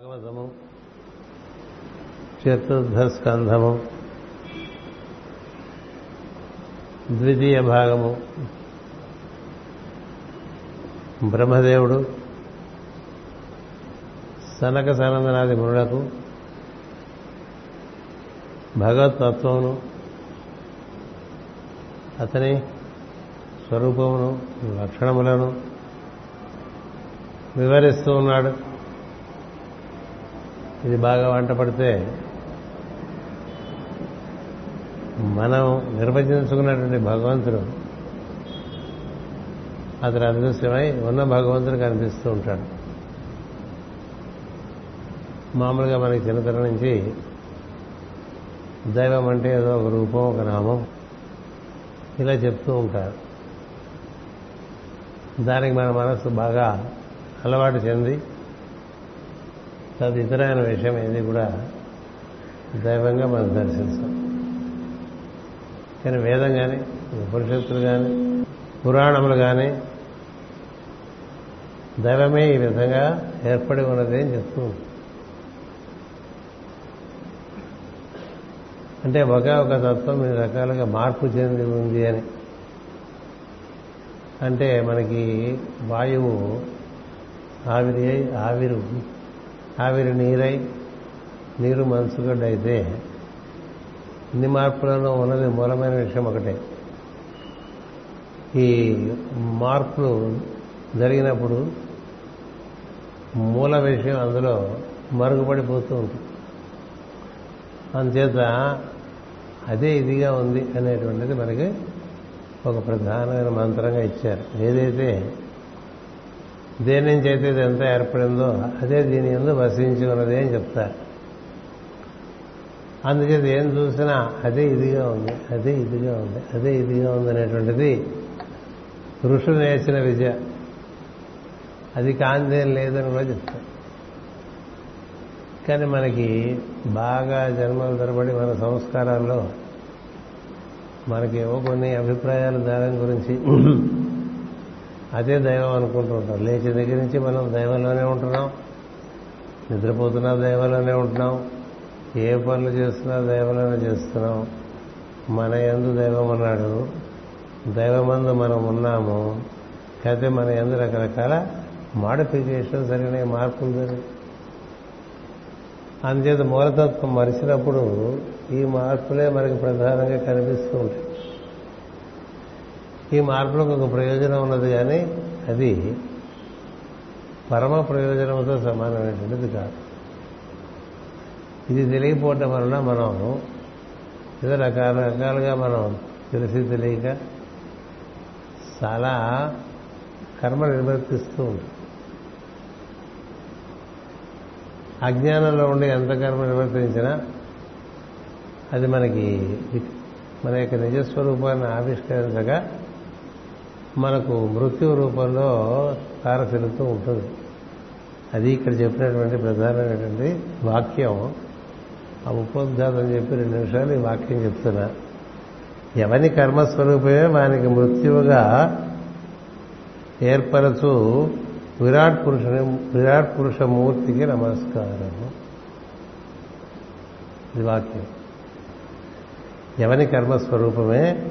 భాగవతము చతుర్థ స్కంధము ద్వితీయ భాగము బ్రహ్మదేవుడు సనక సనందనాది మునులకు భగవతత్వమును అతని స్వరూపమును లక్షణములను వివరిస్తూ ఉన్నాడు. ఇది బాగా వంట పడితే మనం నిర్వచించుకున్నటువంటి భగవంతుడు అతను అదృశ్యమై ఉన్న భగవంతుడు కనిపిస్తూ ఉంటాడు. మామూలుగా మనకి చిన్నతనం నుంచి దైవం అంటే ఏదో ఒక రూపం ఒక నామం ఇలా చెప్తూ ఉంటారు. దానికి మన మనస్సు బాగా అలవాటు చెంది తదితరైన విషయం ఏది కూడా దైవంగా మనం దర్శిస్తాం. కానీ వేదం కానీ ఉపనిషత్తులు కానీ పురాణములు కానీ దైవమే ఈ విధంగా ఏర్పడి ఉన్నది అని చెప్తూ అంటే ఒక ఒక తత్వం ఇన్ని రకాలుగా మార్పు చెంది ఉంది అని. అంటే మనకి వాయువు ఆవిరి ఆవిరు ఆవిరి నీరై నీరు మనసుగడ్డైతే ఇన్ని మార్పులలో ఉన్నది మూలమైన విషయం ఒకటే. ఈ మార్పులు జరిగినప్పుడు మూల విషయం అందులో మరుగుపడిపోతూ ఉంటుంది. అందుచేత అదే ఇదిగా ఉంది అనేటువంటిది మనకి ఒక ప్రధానమైన మంత్రంగా ఇచ్చారు. ఏదైతే దేని నుంచి అయితే ఇదంతా ఏర్పడిందో అదే దీని ఎందు వసించి ఉన్నది అని చెప్తారు. అందుచేత ఏం చూసినా అదే ఇదిగా ఉంది అదే ఇదిగా ఉంది అదే ఇదిగా ఉంది అనేటువంటిది ఋషులు నేర్చిన విద్య. అది కాందేం లేదని కూడా చెప్తారు. కానీ మనకి బాగా జన్మల తరబడి మన సంస్కారాల్లో మనకేవో కొన్ని అభిప్రాయాలు దాని గురించి అదే దైవం అనుకుంటూ ఉంటాం. లేచిన దగ్గర నుంచి మనం దైవంలోనే ఉంటున్నాం. నిద్రపోతున్నా దైవంలోనే ఉంటున్నాం. ఏ పనులు చేస్తున్నా దైవంలోనే చేస్తున్నాం. మన ఎందు దైవం అన్నాడు దైవమందు మనం ఉన్నాము. అయితే మన ఎందు రకరకాల మాడిఫికేషన్ సరైన మార్పులు జరిగి అందుచేత మూలతత్వం మరిచినప్పుడు ఈ మార్పులే మనకి ప్రధానంగా కనిపిస్తూ ఉంటాయి. ఈ మార్పులకు ఒక ప్రయోజనం ఉన్నది కానీ అది పరమ ప్రయోజనంతో సమానమైనటువంటిది కాదు. ఇది తెలియకపోవటం వలన మనం ఏదో రకాలుగా మనం తెలిసి తెలియక చాలా కర్మ నిర్వర్తిస్తూ ఉంటాం. అజ్ఞానంలో ఉండి ఎంత కర్మ నిర్వర్తించినా అది మనకి మన యొక్క నిజస్వరూపాన్ని ఆవిష్కరించగా మనకు మృత్యు రూపంలో తారసిలుతూ ఉంటుంది. అది ఇక్కడ చెప్పినటువంటి ప్రధానమైనటువంటి వాక్యం. ఆ ఉపోద్ఘాతం చెప్పి రెండు నిమిషాలు ఈ వాక్యం చెప్తున్నా. ఎవని కర్మస్వరూపమే వానికి మృత్యువుగా ఏర్పరచు విరాట్ పురుషుని విరాట్ పురుష మూర్తికి నమస్కారము ఇది వాక్యం. ఎవని కర్మస్వరూపమే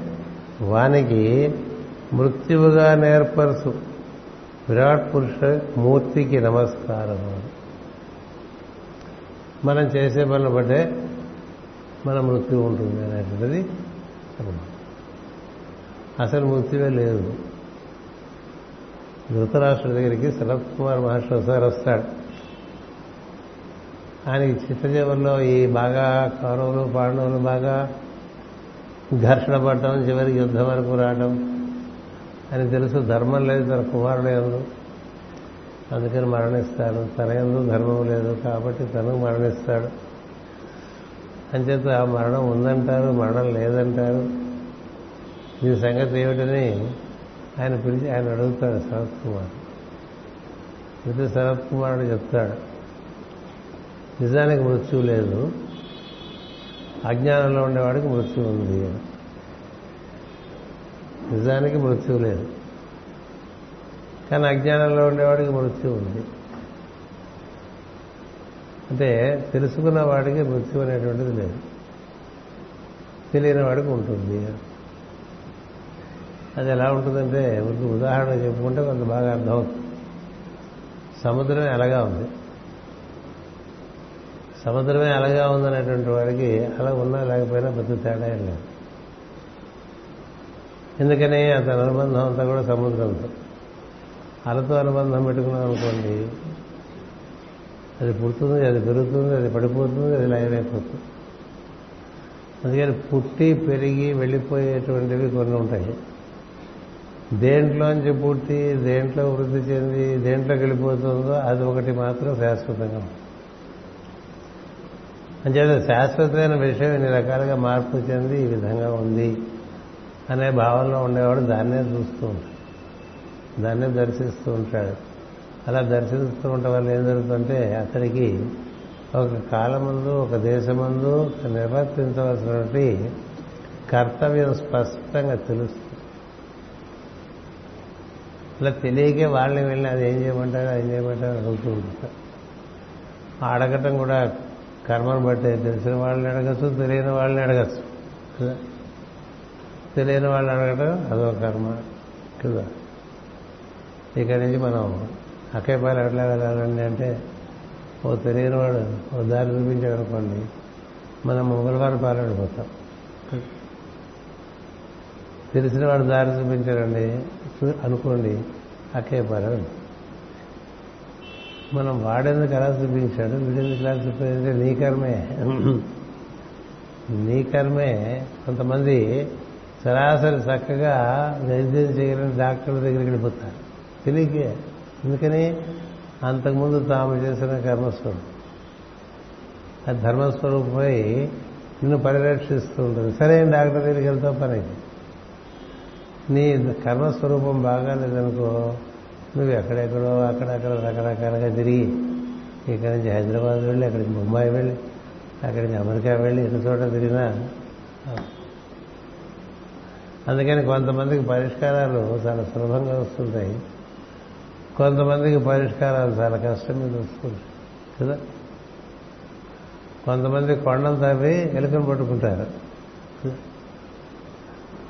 వానికి మృత్యువుగా నేర్పరచు. విరాట్ పురుష మూర్తికి నమస్కారం మనం చేసే పనులు బట్టే మన మృత్యు ఉంటుంది అనేటువంటిది అసలు మృత్యువే లేదు. ధృతరాష్ట్రుడి దగ్గరికి శరత్ కుమార్ మహర్షి ఒకసారి వస్తాడు ఆయనకి చిత్తజీవుల్లో ఈ బాగా కౌరవులు పాండవులు బాగా ఘర్షణ పడటం చివరికి యుద్ధం వరకు రావడం అని తెలుసు ధర్మం లేదు తన కుమారుడు ఎందు. అందుకని మరణిస్తాడు. తన ఎందు ధర్మం లేదు కాబట్టి తను మరణిస్తాడు. అంచేత మరణం ఉందంటారు మరణం లేదంటారు. ఈ సంగతి ఏమిటని ఆయన పిలిచి ఆయన అడుగుతాడు శరత్ కుమార్ అయితే శరత్ కుమారుడు చెప్తాడు నిజానికి మృత్యువు లేదు. అజ్ఞానంలో ఉండేవాడికి మృత్యు ఉంది. నిజానికి మృత్యువు లేదు. కానీ అజ్ఞానంలో ఉండేవాడికి మృత్యు ఉంది. అంటే తెలుసుకున్న వాడికి మృత్యు అనేటువంటిది లేదు. తెలియని వాడికి ఉంటుంది. అది ఎలా ఉంటుందంటే ఒక ఉదాహరణ చెప్పుకుంటే కొంత బాగా అర్థమవుతుంది సముద్రం ఎలాగా ఉంది. సముద్రమే అలగా ఉందనేటువంటి వాడికి అలా ఉన్నా లేకపోయినా పెద్ద తేడా ఏం లేదు. ఎందుకని అతని అనుబంధం అంతా కూడా సముద్రంతో అలతో అనుబంధం పెట్టుకున్నాం అనుకోండి అది పుడుతుంది అది పెరుగుతుంది అది పడిపోతుంది అది లయమైపోతుంది అందుకని పుట్టి పెరిగి వెళ్ళిపోయేటువంటివి కొన్ని ఉంటాయి. దేంట్లోంచి పుట్టి దేంట్లో వృద్ధి చెంది దేంట్లోకి వెళ్ళిపోతుందో అది ఒకటి మాత్రం శాశ్వతంగా ఉంటుంది. అంచేత శాశ్వతమైన విషయం ఇన్ని రకాలుగా మార్పు చెంది ఈ విధంగా ఉంది. అనే భావనలో ఉండేవాడు దాన్నే చూస్తూ ఉంటాడు. దాన్నే దర్శిస్తూ ఉంటాడు. అలా దర్శిస్తూ ఉండటం వల్ల ఏం జరుగుతుంటే అతనికి ఒక కాలమందు ఒక దేశమందు నిర్వర్తించవలసినటువంటి కర్తవ్యం స్పష్టంగా తెలుస్తుంది. ఇలా తెలియకే వాళ్ళని వెళ్ళి అది ఏం చేయమంటారు ఏం చేయమంటారు అడుగుతూ ఉంటారు. అడగటం కూడా కర్మను బట్టి తెలిసిన వాళ్ళని అడగచ్చు తెలియని వాళ్ళని అడగచ్చు. కదా తెలియని వాళ్ళు అడగటం అదో కర్మ. కదా? ఇక్కడి నుంచి మనం అక్కయ్యపాలు ఎట్లా వెళ్ళాలండి అంటే ఓ తెలియని వాడు ఓ దారి చూపించాడనుకోండి మనం మంగళవారం పాలడిపోతాం. తెలిసిన వాడు దారి చూపించాడండి అనుకోండి అక్కయ్యపాలెం మనం వాడేందుకు ఎలా చూపించాడు? వీడెందుకు ఎలా చూపించాడంటే నీ కర్మే. నీ కర్మే. కొంతమంది సరాసరి చక్కగా వైద్యం చేయలేని డాక్టర్ల దగ్గరికి వెళ్ళిపోతారు. తెలియకే. ఎందుకని? అంతకుముందు తాము చేసిన కర్మస్వరూపం. ఆ ధర్మస్వరూపమై నిన్ను పరిరక్షిస్తూ ఉంటుంది. సరే డాక్టర్ దగ్గరికి వెళ్తావు పని నీ కర్మస్వరూపం బాగా లేదనుకో నువ్వు ఎక్కడెక్కడో అక్కడక్కడ రకరకాలుగా తిరిగి ఇక్కడి నుంచి హైదరాబాద్ వెళ్ళి అక్కడికి ముంబాయి ముంబై వెళ్ళి అక్కడికి అమెరికా వెళ్ళి ఎన్ని చోట తిరిగినా అందుకని కొంతమందికి పరిష్కారాలు చాలా సులభంగా వస్తుంటాయి. కొంతమందికి పరిష్కారాలు చాలా కష్టం మీద వస్తుంటాయి. కదా? కొంతమంది కొండను తవ్వి ఎలుకను పట్టుకుంటారు.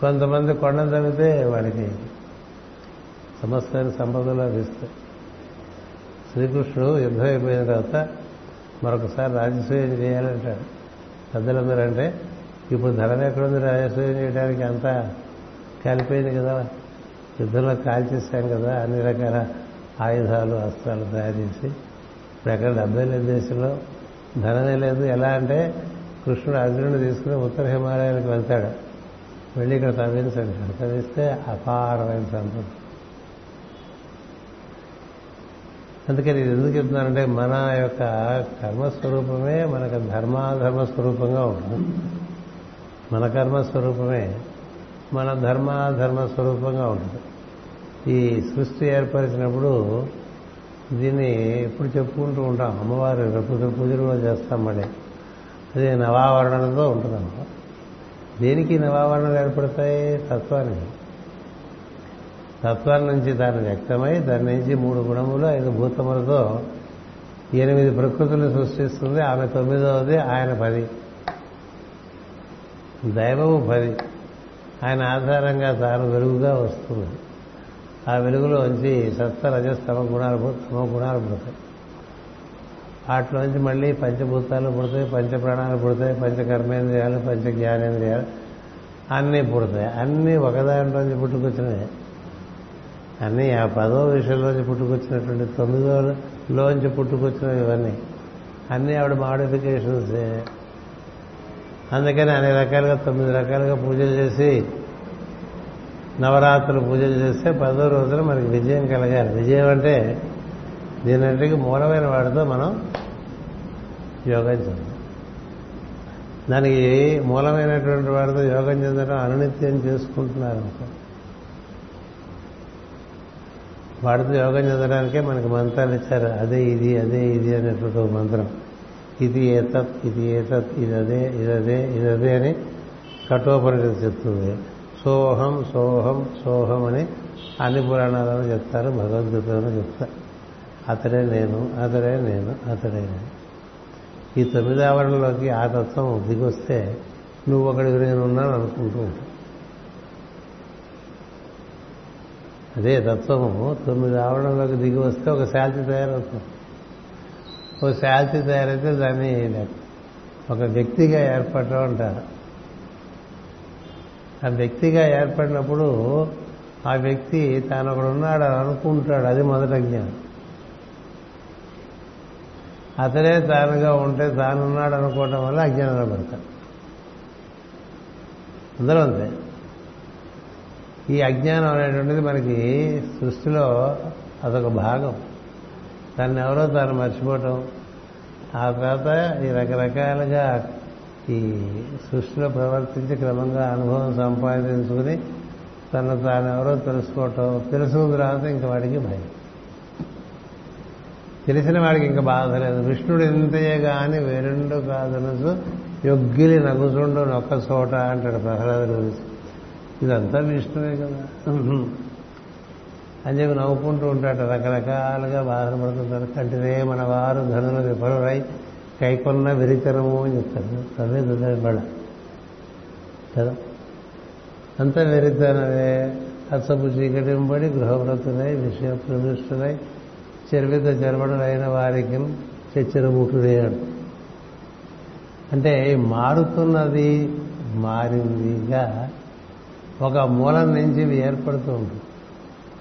కొంతమంది కొండను తవ్వితే వాడికి సమస్తాన్ని సంపదలు లభిస్తాయి. శ్రీకృష్ణుడు యుద్ధం అయిపోయిన తర్వాత మరొకసారి రాజసూయం చేయాలంటాడు. పెద్దలందరూ అంటే ఇప్పుడు ధనం ఎక్కడుంది రాజసూయం చేయడానికి అంతా కలిపోయింది కదా. యుద్ధంలో కాల్చేసాం కదా. అన్ని రకాల ఆయుధాలు అస్త్రాలు తయారు చేసి ఇప్పుడు ఎక్కడ డెబ్బై లేదు దేశంలో ధనమే లేదు. ఎలా అంటే కృష్ణుడు అర్జునుడు తీసుకుని ఉత్తర హిమాలయాలకు వెళ్తాడు. వెళ్ళి ఇక్కడ తవ్వించండి. తవ్విస్తే అపారమైన సంపద అందుకని ఇది ఎందుకు చెప్తున్నానంటే మన యొక్క కర్మస్వరూపమే మనకు ధర్మాధర్మ స్వరూపంగా ఉంటుంది. మన కర్మస్వరూపమే మన ధర్మాధర్మ స్వరూపంగా ఉంటుంది. ఈ సృష్టి ఏర్పరిచినప్పుడు దీన్ని ఎప్పుడు చెప్పుకుంటూ ఉంటాం. అమ్మవారి రేపు పూజలు కూడా చేస్తాం మళ్ళీ. అది నవావరణలతో ఉంటుందమ్మ దేనికి నవావరణలు ఏర్పడతాయి? తత్వానికి. తత్వాల నుంచి దాన్ని వ్యక్తమై దాని నుంచి మూడు గుణములు ఐదు భూతములతో ఎనిమిది ప్రకృతులు సృష్టిస్తుంది. ఆమె తొమ్మిదవది ఆయన పది. దైవము పది. ఆయన ఆధారంగా తాను వెలుగుగా వస్తుంది ఆ వెలుగులోంచి సత్వ రజస్తమ గుణాలు తమ గుణాలు పుడతాయి. వాటిలోంచి మళ్ళీ పంచభూతాలు పుడతాయి పంచ ప్రాణాలు పుడతాయి పంచ కర్మేంద్రియాలు పంచ జ్ఞానేంద్రియాలు అన్నీ పుడతాయి. అన్నీ ఒకదానిలోంచి పుట్టుకొచ్చినాయి అన్నీ ఆ పదో విషయంలోంచి పుట్టుకొచ్చినటువంటి తొమ్మిదోలోంచి పుట్టుకొచ్చినవి ఇవన్నీ. అన్నీ ఆవిడ మాడిఫికేషన్స్. అందుకని అనేక రకాలుగా తొమ్మిది రకాలుగా పూజలు చేసి నవరాత్రులు పూజలు చేస్తే పదో రోజున మనకి విజయం కలగాలి. విజయం అంటే దీనంటికి మూలమైన వాడితో మనం యోగం చెందాం దానికి మూలమైనటువంటి వాడితో యోగం చెందడం అనునిత్యం చేసుకుంటున్నారు వాడితో యోగం చెందడానికే మనకి మంత్రాలు ఇచ్చారు. అదే ఇది అదే ఇది అనేటువంటి మంత్రం. ఇది ఏతత్ ఇది ఏతత్ ఇదదే అదే ఇది అని కఠోపనిషత్తు చెప్తుంది. సోహం సోహం సోహం అని అన్ని పురాణాలను చెప్తారు భగవద్గీతలను చెప్తారు. అతడే నేను అతడే నేను అతడే నేను. ఈ తొమ్మిది ఆవరణలోకి ఆ తత్వం దిగొస్తే నువ్వు ఒకడికి నేను ఉన్నాను అనుకుంటూ ఉంటావు. అదే తత్వము తొమ్మిది ఆవరణలోకి దిగి వస్తే ఒక శాంతి తయారవుతుంది. ఒక శాతి తయారైతే దాన్ని ఒక వ్యక్తిగా ఏర్పడటం అంటారు. ఆ వ్యక్తిగా ఏర్పడినప్పుడు ఆ వ్యక్తి తాను ఒకడు ఉన్నాడు అని అనుకుంటాడు. అది మొదట జ్ఞానం. అతనే తానుగా ఉంటే తానున్నాడు అనుకోవటం వల్ల అజ్ఞానంలో పడతాడు. అందరూ అంతే. ఈ అజ్ఞానం అనేటువంటిది మనకి సృష్టిలో అదొక భాగం. దాన్ని ఎవరో తాను మర్చిపోవటం. ఆ తర్వాత ఈ రకరకాలుగా ఈ సృష్టిలో ప్రవర్తించి క్రమంగా అనుభవం సంపాదించుకుని తను తాను ఎవరో తెలుసుకోవటం. తెలుసుకున్న తర్వాత ఇంక వాడికి భయం. తెలిసిన వాడికి ఇంకా బాధ లేదు. విష్ణుడు ఇంతయే కాని వేరెండు కాదనసు యొగ్గిలి నగుచుండు నొక్క చోట అంటాడు ప్రహ్లాదు గురించి ఇదంతా విష్ణువే కదా. అని చెప్పి నవ్వుకుంటూ ఉంటాడు. రకరకాలుగా బాధపడుతుంటారు కంటినే మన వారు ధనులు విఫలరై కైకొన్న విరితరము అని చెప్తారు. అవే దుర్బడ కదా? అంత వెరితనవే అచ్చపు చీకటింపడి గృహవ్రతులై విషయ ప్రదృష్టులై చెరువిత చెరవడలైన వారికి చెచ్చరముటుడే అంటే మారుతున్నది మారిందిగా ఒక మూలం నుంచి ఇవి ఏర్పడుతూ ఉంటుంది.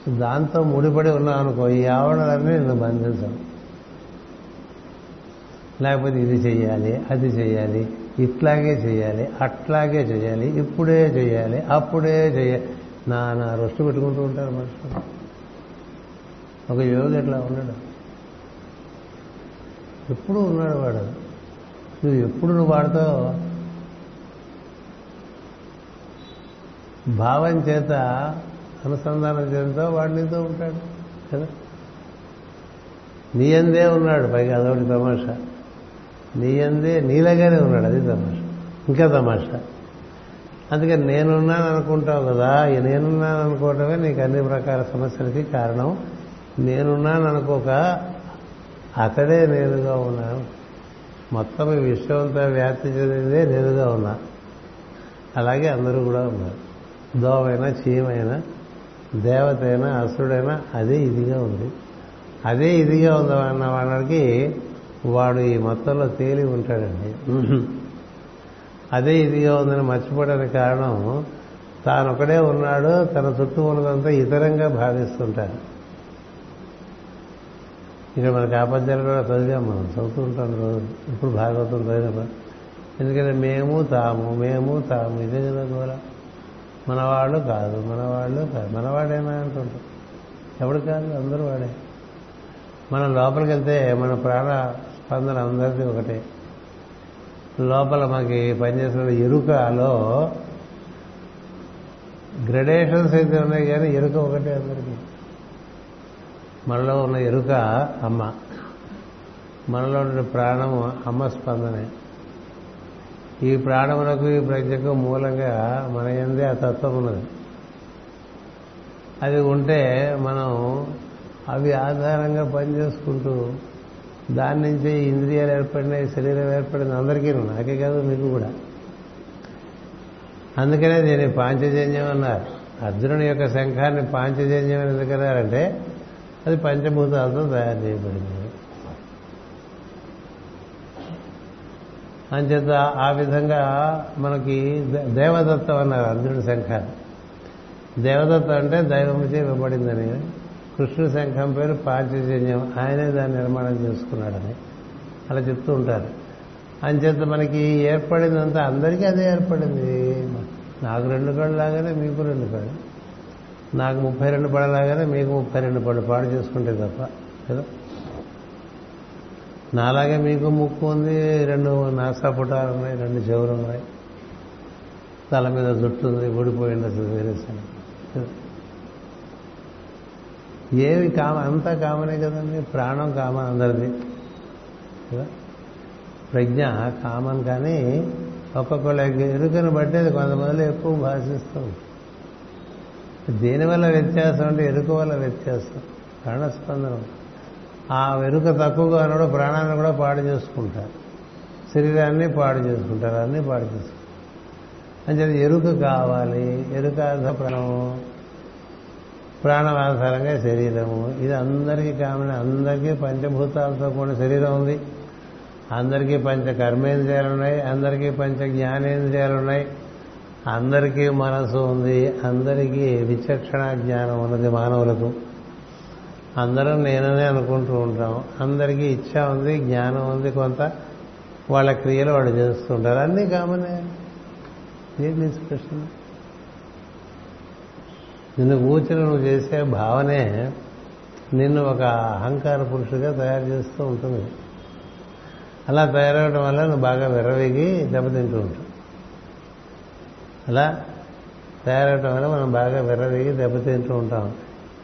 దాంతో ముడిపడి ఉన్నావు అనుకో ఈ ఆవరణలన్నీ నిన్ను బంధించవు లేకపోతే ఇది చేయాలి అది చేయాలి ఇట్లాగే చేయాలి అట్లాగే చేయాలి ఇప్పుడే చేయాలి అప్పుడే చేయాలి నా నా రొస్టు పెట్టుకుంటూ ఉంటారు మనుషులు. ఒక యోగి ఎట్లా ఉన్నాడు? ఎప్పుడు ఉన్నాడు వాడు. నువ్వు ఎప్పుడు నువ్వు వాడితో భావం చేత అనుసంధానం చెందుతావు వాడు నీతో ఉంటాడు కదా? నీ అందే ఉన్నాడు పైగా అదొకటి తమాషా. నీ అందే నీలాగానే ఉన్నాడు అది తమాషా. ఇంకా తమాషా. అందుకని నేనున్నాను అనుకుంటావు కదా నేనున్నాను అనుకోవటమే నీకు అన్ని ప్రకార సమస్యలకి కారణం. నేనున్నాను అనుకోక అతడే నేనుగా ఉన్నాను మొత్తం ఈ విశ్వమంతా వ్యాప్తి చెందిందే నేనుగా ఉన్నా. అలాగే అందరూ కూడా ఉన్నారు. దోవైనా చీమైనా దేవత అయినా అసుడైనా అదే ఇదిగా ఉంది. అదే ఇదిగా ఉందన్న వాళ్ళకి వాడు ఈ మొత్తంలో తేలి ఉంటాడండి. అదే ఇదిగా ఉందని మర్చిపోవడానికి కారణం తానొకడే ఉన్నాడు తన చుట్టూ ఉన్నదంతా ఇతరంగా భావిస్తుంటారు ఇక్కడ మనకి ఆపద్యాలు కూడా చదివాం మనం చదువుతూ ఉంటాం రోజు. ఇప్పుడు భాగవతం చదివినప్పుడు. ఎందుకంటే మేము తాము మేము తాము ఇదే కదా మనవాళ్ళు కాదు మనవాళ్ళు కాదు. మనవాడేనా అంటుంటాం ఎవడు కాదు? అందరూ వాడే. మనం లోపలికి వెళ్తే మన ప్రాణ స్పందన అందరిది ఒకటే. లోపల మనకి పనిచేస్తున్న ఎరుకలో గ్రడేషన్స్ అయితే ఉన్నాయి కానీ ఎరుక ఒకటే అందరికీ. మనలో ఉన్న ఎరుక అమ్మ. మనలో ఉన్న ప్రాణము అమ్మ స్పందనే. ఈ ప్రాణములకు ఈ ప్రజ్ఞకు మూలంగా మన ఎందే ఆ తత్వం ఉన్నది. అది ఉంటే మనం అవి ఆధారంగా పనిచేసుకుంటూ దాని నుంచి ఇంద్రియాలు ఏర్పడినాయి శరీరం ఏర్పడింది అందరికీ నాకే కాదు మీకు కూడా. అందుకనే దీన్ని పాంచజన్యం అన్నారు. అర్జునుని యొక్క శంఖాన్ని పాంచజన్యం అని ఎందుకన్నారంటే అది పంచభూతాలతో తయారు చేయబడింది. అంచేత ఆ విధంగా మనకి దేవదత్తం అన్నారు అర్జునుడి శంఖ దేవదత్తం అంటే దైవముచే ఇవ్వబడిందని. కృష్ణుడి శంఖం పేరు పాంచజన్యం. ఆయనే దాన్ని నిర్మాణం చేసుకున్నాడని అలా చెప్తూ ఉంటారు. అంచేత మనకి ఏర్పడిందంతా అందరికీ అదే ఏర్పడింది. నాకు రెండు కళ్ళు లాగానే మీకు రెండు కళ్ళు. నాకు ముప్పై రెండు పడలాగానే మీకు ముప్పై రెండు పళ్ళు. పాడు చేసుకుంటే తప్ప. కదా నాలాగే మీకు ముక్కు ఉంది రెండు నాసాపుటాలు ఉన్నాయి రెండు చెవులు ఉన్నాయి. తల మీద జుట్టు ఉంది ఊడిపోయింది అసలు వేరే ఏవి కామ అంతా కామనే కదండి ప్రాణం కామన్ అందరిది. కదా? ప్రజ్ఞ కామన్ కానీ ఒక్కొక్కళ్ళ ఎరుకను బట్టి అది కొంతమందిలో ఎక్కువ భాషిస్తుంది దేనివల్ల వ్యత్యాసం అంటే ఎరుక వల్ల వ్యత్యాసం ప్రాణస్పందనం. ఆ వెనుక తక్కువగా కూడా ప్రాణాన్ని కూడా పాడు చేసుకుంటారు. శరీరాన్ని పాడు చేసుకుంటారు అన్నీ పాడు చేసుకుంటారు. అంటే ఎరుక కావాలి ఎరుక ప్రాణము ప్రాణం ఆధారంగా శరీరము. ఇది అందరికీ కామన్ అందరికీ పంచభూతాలతో కూడిన శరీరం ఉంది. అందరికీ పంచ కర్మేంద్రియాలు ఉన్నాయి అందరికీ పంచ జ్ఞానేంద్రియాలు ఉన్నాయి అందరికీ మనసు ఉంది అందరికీ విచక్షణ జ్ఞానం ఉన్నది మానవులకు. అందరం నేననే అనుకుంటూ ఉంటాం. అందరికీ ఇచ్చ ఉంది జ్ఞానం ఉంది కొంత వాళ్ళ క్రియలు వాళ్ళు చేస్తుంటారు అన్నీ కామనే. ఏంటి ప్రశ్న? నిన్ను కూర్చుని నువ్వు చేసే భావనే నిన్ను ఒక అహంకార పురుషుడిగా తయారు చేస్తూ ఉంటుంది. అలా తయారవడం వల్ల నువ్వు బాగా విర్రవేగి దెబ్బతింటూ ఉంటావు. అలా తయారవడం వల్ల మనం బాగా విర్రవేగి దెబ్బతింటూ ఉంటాం.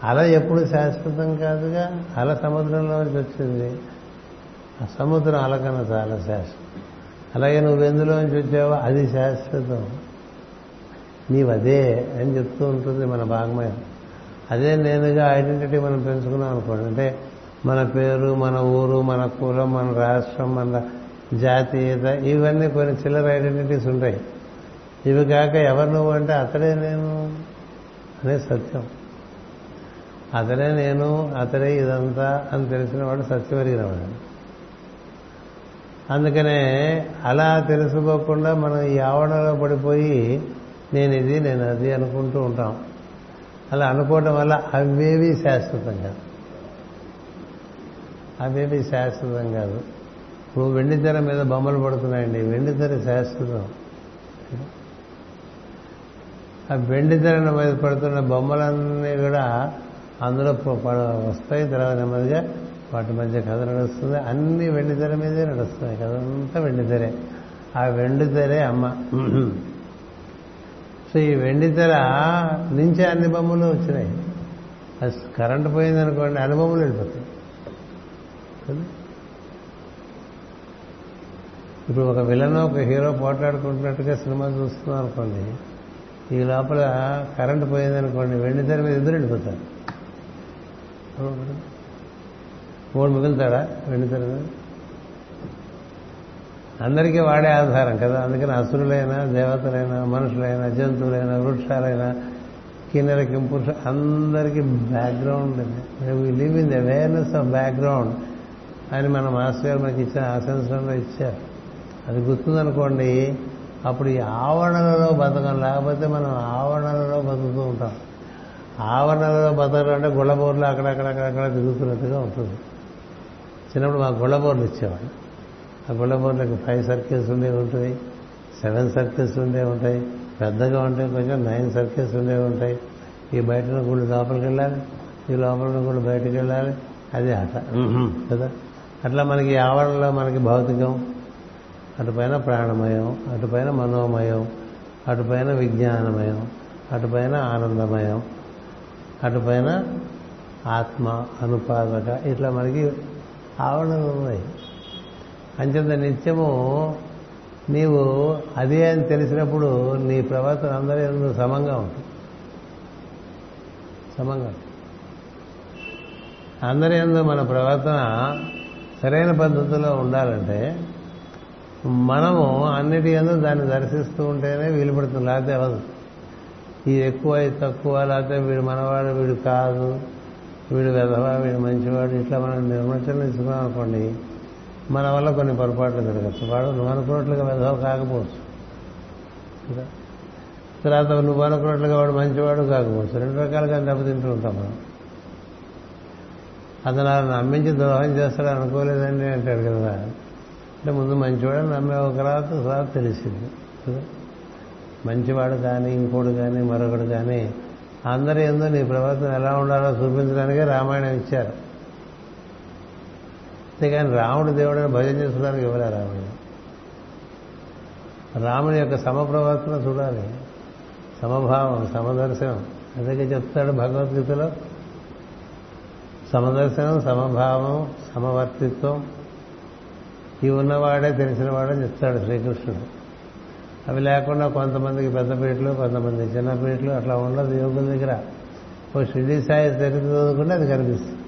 అలా ఎప్పుడు శాశ్వతం కాదుగా? అల సముద్రంలో నుంచి వచ్చింది. ఆ సముద్రం అలకన చాలా శాశ్వతం. అలాగే నువ్వు ఎందులో నుంచి వచ్చావో అది శాశ్వతం. నీవదే అని చెప్తూ ఉంటుంది మన భాగమయం అదే నేనుగా ఐడెంటిటీ మనం పెంచుకున్నాం అనుకోండి. అంటే మన పేరు మన ఊరు మన కులం మన రాష్ట్రం మన జాతీయత ఇవన్నీ కొన్ని చిల్లర ఐడెంటిటీస్ ఉంటాయి. ఇవి కాక ఎవరు నువ్వు అంటే అతడే నేను. అనే సత్యం. అతడే నేను అతడే ఇదంతా అని తెలిసిన వాడు సత్యం అందుకనే అలా తెలుసుకోకుండా మనం ఈ ఆవరణలో పడిపోయి నేను ఇది నేను అది అనుకుంటూ ఉంటాం. అలా అనుకోవడం వల్ల అవేవి శాశ్వతం కాదు. అవేవి శాశ్వతం కాదు. నువ్వు వెండి తెర మీద బొమ్మలు పడుతున్నాయండి. వెండి తెర శాశ్వతం. ఆ వెండి తెర మీద పడుతున్న బొమ్మలన్నీ కూడా అందులో వస్తాయి తర్వాత నెమ్మదిగా వాటి మధ్య కథ నడుస్తుంది. అన్ని వెండి తెర మీదే నడుస్తున్నాయి. కథ అంతా వెండి తెరే. ఆ వెండి తెరే అమ్మ. సో ఈ వెండి తెర నుంచే అన్ని బొమ్మలు వచ్చినాయి. కరెంటు పోయిందనుకోండి అన్ని బొమ్మలు వెళ్ళిపోతాయి. ఇప్పుడు ఒక విలన్ ఒక హీరో పోట్లాడుకుంటున్నట్టుగా సినిమా చూస్తున్నాం అనుకోండి ఈ లోపల కరెంటు పోయిందనుకోండి వెండి తెర మీద ఎదురు వెళ్ళిపోతారు? మూడు మిగులుతాడా వెండి తెర అందరికీ వాడే ఆధారం కదా. అందుకని అసురులైనా దేవతలైనా మనుషులైనా జంతువులైనా వృక్షాలైనా కిన్నెర కింపురుష అందరికీ background we live in the awareness of background అని మన మాస్టర్ గారు మనకి ఇచ్చిన ఆశంసంలో ఇచ్చారు. అది గుర్తుందనుకోండి అప్పుడు ఈ ఆవరణలలో బతకం. లేకపోతే మనం ఆవరణలలో బతుకుతూ ఉంటాం. ఆవరణలో బతకడం అంటే గుళ్ళబోర్లు అక్కడక్కడక్కడక్కడ తిరుగుతున్నట్టుగా ఉంటుంది చిన్నప్పుడు మా గుళ్ళబోర్లు ఇచ్చేవాళ్ళు ఆ గుళ్ళబోర్లకు ఫైవ్ సర్కిల్స్ ఉండే ఉంటాయి సెవెన్ సర్కిల్స్ ఉండే ఉంటాయి పెద్దగా ఉంటాయి కొంచెం నైన్ సర్కిల్స్ ఉండే ఉంటాయి ఈ బయట గుళ్ళు లోపలికి వెళ్ళాలి ఈ లోపల గుళ్ళు బయటకు వెళ్ళాలి అది ఆట కదా అట్లా మనకి ఆవరణలో మనకి భౌతికం అటుపైన ప్రాణమయం అటుపైన మనోమయం అటుపైన విజ్ఞానమయం అటుపైన ఆనందమయం అటుపైన ఆత్మ అనుపాదక ఇట్లా మనకి ఆవరణలు ఉన్నాయి. అంచేత నిత్యము నీవు అదే అని తెలిసినప్పుడు నీ ప్రవర్తన అందరి ఎందు సమంగా ఉంటుంది. సమంగా అందరి ఎందు మన ప్రవర్తన సరైన పద్ధతిలో ఉండాలంటే మనము అన్నిటి ఎందు దాన్ని దర్శిస్తూ ఉంటేనే వీలుపడుతుంది లేకపోతే అవసరం ఇది ఎక్కువ ఇది తక్కువ లేకపోతే వీడు మనవాడు వీడు కాదు వీడు వెధవా వీడు మంచివాడు ఇట్లా మనం నిర్వచనం ఇస్తున్నాం అనుకోండి మన వల్ల కొన్ని పొరపాట్లు జరగచ్చు. వాడు నువ్వు అనుకున్నట్లుగా వెధవ కాకపోవచ్చు. తర్వాత నువ్వు అనుకున్నట్లుగా వాడు మంచివాడు కాకపోవచ్చు. రెండు రకాలుగా దెబ్బతింటూ ఉంటాం మనం. అతను అలా నమ్మించి ద్రోహం చేస్తాడు అనుకోలేదండి అంటాడు కదా. అంటే ముందు మంచివాడు నమ్మే ఒక రాత తర్వాత తెలిసింది. మంచివాడు కానీ ఇంకోడు కానీ మరొకడు కానీ అందరి ఎందు నీ ప్రవర్తన ఎలా ఉండాలో చూపించడానికే రామాయణం ఇచ్చారు. అంతేకాని రాముడు దేవుడని భజన చేసుకోవడానికి ఇవ్వలే రామాయణం రాముని యొక్క సమప్రవర్తన చూడాలి. సమభావం సమదర్శనం. అందుకే చెప్తాడు భగవద్గీతలో సమదర్శనం సమభావం సమవర్తిత్వం. ఈ ఉన్నవాడే తెలిసినవాడని చెప్తాడు శ్రీకృష్ణుడు. అవి లేకుండా కొంతమందికి పెద్ద పీటలు కొంతమంది చిన్న పీటలు అట్లా ఉండదు యోగుల దగ్గర. ఓ షిరిడి సాయి చరిత్ర చదువుకుంటే అది కనిపిస్తుంది.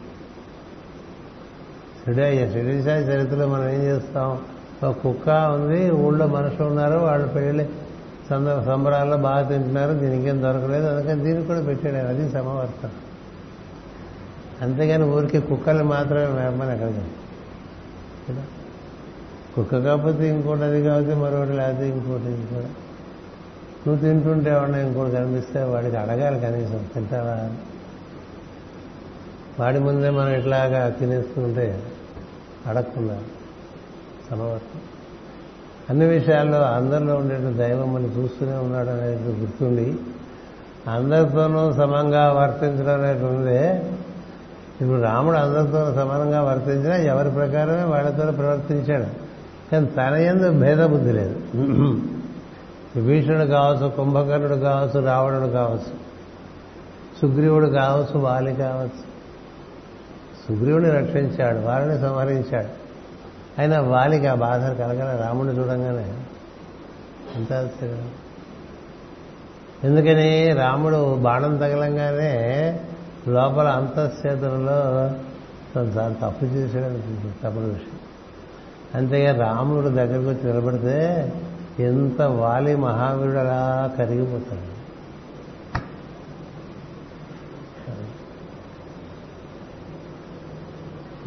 షిరిడి అయ్యా షిరిడి సాయి చరిత్రలో మనం ఏం చేస్తాం? ఒక కుక్క ఉంది ఊళ్ళో మనుషులు ఉన్నారు వాళ్ళు పెళ్ళి సంద సంబరాల్లో బాగా తింటున్నారు దీనికి ఏం దొరకలేదు అందుకని దీనికి కూడా పెట్టాడు అది సమవర్తం అంతేగాని ఊరికి కుక్కలు మాత్రమే మేమని అక్కడ కదా కుక్క కాకపోతే ఇంకోటి అది కాకపోతే మరొకటి లేకపోతే ఇంకోటి ఇంకోటి నువ్వు తింటుంటే ఎవడన్నా ఇంకోటి కనిపిస్తే వాడికి అడగాలి కనీసం తింటావా? వాడి ముందే మనం ఇట్లాగా తినేస్తుంటే అడగకుండా సమవర్తం. అన్ని విషయాల్లో అందరిలో ఉండే దైవం మనం చూస్తూనే ఉన్నాడు అనేది గుర్తుండి అందరితోనూ సమంగా వర్తించడం అనేది ఉందే ఇప్పుడు రాముడు అందరితో సమానంగా వర్తించినా ఎవరి ప్రకారమే వాళ్ళతో ప్రవర్తించాడు. కానీ తన ఎందు భేదబుద్ధి లేదు. విభీషణుడు కావచ్చు కుంభకర్ణుడు కావచ్చు రావణుడు కావచ్చు సుగ్రీవుడు కావచ్చు వాలి కావచ్చు. సుగ్రీవుని రక్షించాడు వారిని సంహరించాడు. అయినా వాలికి ఆ బాధ కలగల రాముడిని చూడంగానే ఎంత ఎందుకని రాముడు బాణం తగలంగానే లోపల అంతఃక్షేత్రంలో తను తప్పు చేశాడని తప్పుడు విషయం అంతేగా రాముడు దగ్గరకు వచ్చి నిలబడితే ఎంత వాలి మహావీరుడు అలా కరిగిపోతాడు.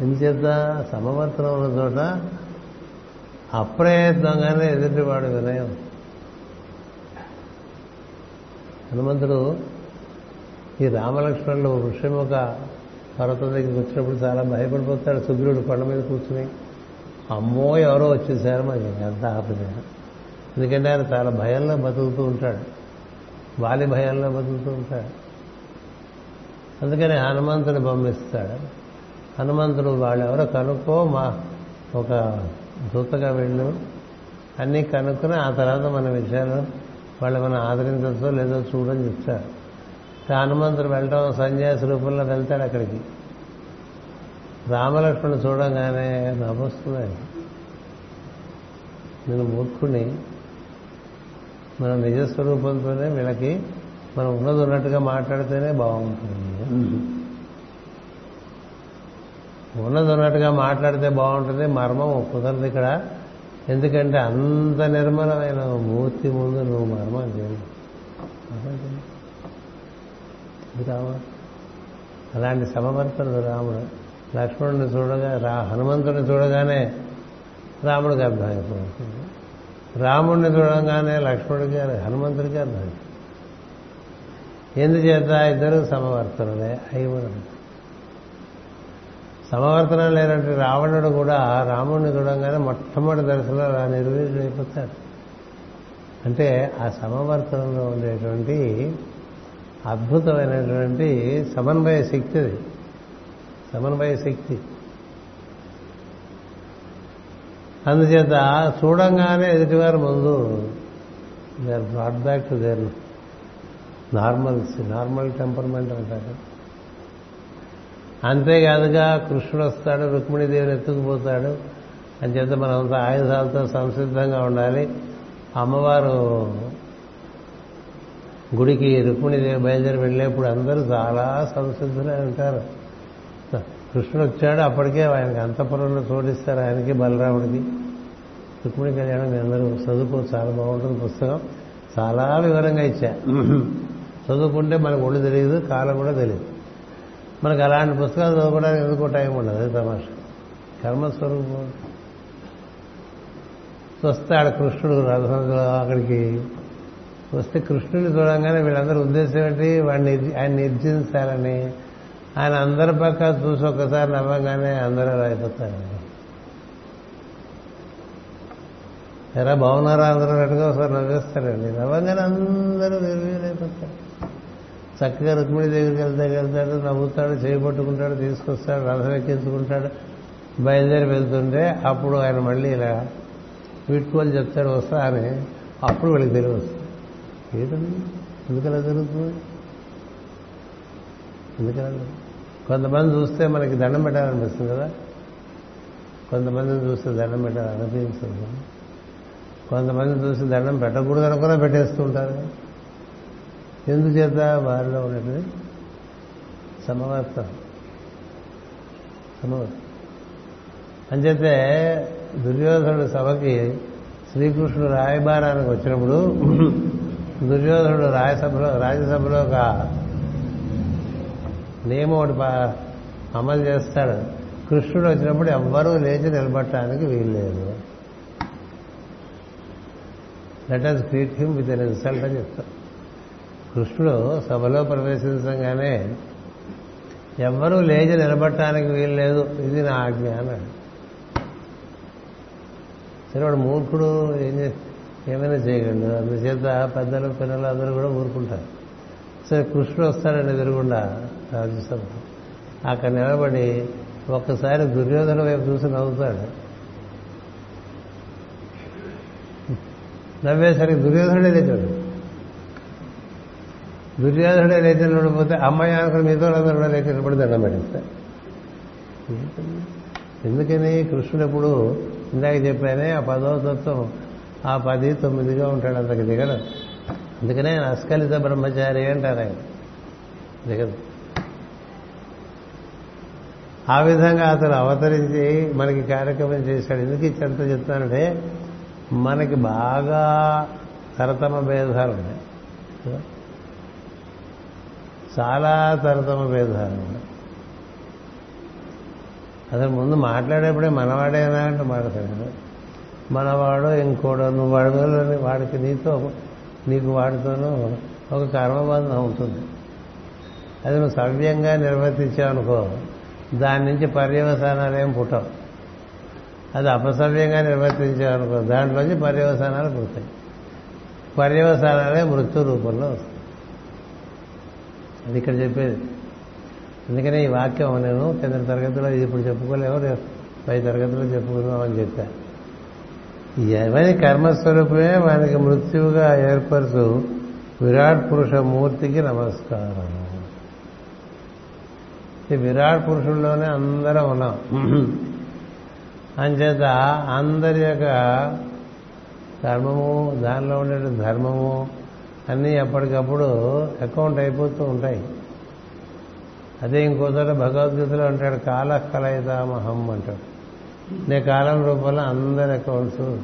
ఎందుచేత సమవర్తనం ఉన్న చోట అప్రయత్నంగానే ఎదుటివాడు వినయం. హనుమంతుడు ఈ రామలక్ష్మణులు వృషముఖ పర్వతం దగ్గరికి వచ్చినప్పుడు చాలా భయపడిపోతాడు. సుగ్రుడు కొండ మీద కూర్చుని అమ్మో ఎవరో వచ్చేసారు మనకి ఎంత ఆపద. ఎందుకంటే ఆయన చాలా భయంలో బతుకుతూ ఉంటాడు. వాలి భయంలో బతుకుతూ ఉంటాడు. అందుకని హనుమంతుని పంపిస్తాడు. హనుమంతుడు వాళ్ళెవరో కనుక్కో మా ఒక దూతగా వెళ్ళు. అన్నీ కనుక్కుని ఆ తర్వాత మన విషయాలు వాళ్ళు మనం ఆదరించచ్చో లేదో చూడని చెప్తారు హనుమంతుడు వెళ్ళటం సన్యాసి రూపంలో వెళ్తాడు అక్కడికి. రామలక్ష్మణ్ చూడంగానే నవ్వొస్తున్నాయి నేను మూర్ఖుణ్ణి. మన నిజస్వరూపంతోనే వీళ్ళకి మనం ఉన్నది ఉన్నట్టుగా మాట్లాడితేనే బాగుంటుంది. ఉన్నది ఉన్నట్టుగా మాట్లాడితే బాగుంటుంది మర్మం కుదరదు ఇక్కడ. ఎందుకంటే అంత నిర్మలమైన మూర్తి ముందు నువ్వు మర్మం చేయండి రామ అలాంటి సమవర్తనుడు రాముడు. లక్ష్మణుని చూడగా రా హనుమంతుడిని చూడగానే రాముడికి అర్థమైపోతుంది. రాముడిని చూడగానే లక్ష్మణుడికి హనుమంతుడికి అర్థమైపోతుంది. ఎందుచేత ఇద్దరు సమవర్తనలే అయి ఉండదు సమవర్తనం రావణుడు కూడా రాముడిని చూడంగానే మొట్టమొదటి దశలో అలా నిర్వీర్యుడైపోతాడు. అంటే ఆ సమవర్తనంలో ఉండేటువంటి అద్భుతమైనటువంటి సమన్వయ శక్తి అది. సమన్వయ శక్తి. అందుచేత చూడంగానే ఎదుటివారు ముందు they are brought back to their normals normal temperament అంటారు. అంతేకాదుగా కృష్ణుడు వస్తాడు రుక్మిణీదేవిని ఎత్తుకుపోతాడు. అని చేత అంత ఆయుధాలతో సంసిద్ధంగా ఉండాలి. అమ్మవారు గుడికి రుక్మిణీదేవి బయలుదేరి వెళ్ళేప్పుడు అందరూ చాలా సంసిద్ధులై ఉంటారు. కృష్ణుడు వచ్చాడు అప్పటికే ఆయనకి అంతపురంలో చోటిస్తారు ఆయనకి బలరాముడికి. రుక్మిణి కళ్యాణం మీ అందరూ చదువుకో చాలా బాగుంటుంది పుస్తకం. చాలా వివరంగా ఇచ్చా. చదువుకుంటే మనకు ఒళ్ళు తెలియదు కాలం కూడా తెలియదు. మనకు అలాంటి పుస్తకాలు చదువుకోవడానికి ఎందుకో టైం ఉండదు అదే తమాషా. కర్మస్వరూపం. వస్తాడు కృష్ణుడు రథంలో అక్కడికి. వస్తే కృష్ణుడిని చూడంగానే వీళ్ళందరూ ఉద్దేశం ఏంటి? వాడిని ఆయన నిర్జించాలని. ఆయన అందరి పక్క చూసి ఒక్కసారి నవ్వగానే అందరూ రాయిపోతారు. అయిపోతారు ఎరా బాగున్నారా అందరూ అట్టుగా ఒకసారి నవ్వేస్తారండి. నవ్వగానే అందరూ నిర్వీలైపోతారు చక్కగా రుక్మిణి దగ్గరికి వెళ్తే వెళ్తాడు నవ్వుతాడు చేయబట్టుకుంటాడు తీసుకొస్తాడు రథం ఎక్కించుకుంటాడు బయలుదేరి వెళ్తుంటే అప్పుడు ఆయన మళ్ళీ ఇలా వీడ్కోలు చెప్తాడు వస్తా అని అప్పుడు వీళ్ళకి తెలివి వస్తుంది. ఏంటండి ఎందుకలా జరుగుతుంది? ఎందుకలా కొంతమంది చూస్తే మనకి దండం పెట్టాలనిపిస్తుంది కదా? కొంతమందిని చూస్తే దండం పెట్టాలనిపించదు కొంతమంది చూసి దండం పెట్టకూడదు అనుకున్నా పెట్టేస్తూ ఉంటారు. ఎందుచేత వారిలో ఉన్నది? సమవర్తం. సమవర్తం అంచేతే దుర్యోధనుడు సభకి శ్రీకృష్ణుడు రాయబారానికి వచ్చినప్పుడు దుర్యోధనుడు రాయసభలో రాజ్యసభలో ఒక నియమం ఒకటి అమలు చేస్తాడు. కృష్ణుడు వచ్చినప్పుడు ఎవ్వరూ లేచి నిలబట్టడానికి వీల్లేదు. Let us treat him with an insult అని చెప్తారు కృష్ణుడు సభలో ప్రవేశించగానే ఎవ్వరూ లేచి నిలబట్టడానికి వీల్లేదు. ఇది నా ఆజ్ఞ అన్నాడు. సరే వాడు మూర్ఖుడు ఏం ఏమైనా చేయగలడు. అందుచేత పెద్దలు పిల్లలు అందరూ కూడా ఊరుకుంటారు. సరే కృష్ణుడు వస్తాడండి ఎదురుగుండా. రాజ్యసభ అక్కడ నిలబడి ఒక్కసారి దుర్యోధన వైపు చూసి నవ్వుతాడు. నవ్వేసరికి దుర్యోధనుడే లేచాడు. దుర్యోధనుడే లేచి నిలబడిపోతే అమ్మాయి అనుకుని మీతో అందరూ కూడా లేచి నిలబడి దండం ఎందుకని కృష్ణుడు ఎప్పుడు ఇందాక చెప్పానే ఆ పదవ తత్వం ఆ పది తొమ్మిదిగా ఉంటాడు అంతకు దిగడు. అందుకనే ఆయన అస్కలిత బ్రహ్మచారి అంటారు ఆయన. దిగదు. ఆ విధంగా అతను అవతరించి మనకి కార్యక్రమం చేశాడు. ఎందుకు ఇచ్చంత చెప్తానంటే మనకి బాగా తరతమ భేదాలు ఉన్నాయి. చాలా తరతమ భేదాలు ఉన్నాయి. అతను ముందు మాట్లాడేప్పుడే మనవాడేనా అంటే మాట్లాడాడు మనవాడు ఇంకోడు నువ్వు వాడి మీద వాడికి నీతో నీకు వాడితోనూ ఒక కర్మబంధం ఉంటుంది అది నువ్వు సవ్యంగా నిర్వర్తించావనుకో దాని నుంచి పర్యవసానాలు ఏం పుట్టవు. అది అపసవ్యంగా నిర్వర్తించామనుకో దాంట్లోంచి పర్యవసానాలు పుడతాయి. పర్యవసానాలే మృత్యు రూపంలో వస్తాయి. అది ఇక్కడ చెప్పేది. అందుకనే ఈ వాక్యం నేను కింద తరగతిలో ఇది ఇప్పుడు చెప్పుకోలేవు రేపు పై తరగతిలో చెప్పుకుందామని చెప్పా. ఎవరి కర్మస్వరూపమే మనకి మృత్యువుగా ఏర్పరచు విరాట్ పురుష మూర్తికి నమస్కారం. ఈ విరాట్ పురుషుల్లోనే అందరం ఉన్నాం. అంచేత అందరి యొక్క కర్మము దానిలో ఉండే ధర్మము అన్నీ ఎప్పటికప్పుడు అకౌంట్ అయిపోతూ ఉంటాయి. అదే ఇంకోసారి భగవద్గీతలో అంటాడు కాల కలయితామహం అంటాడు. నే కాలం రూపంలో అందరి అకౌంట్స్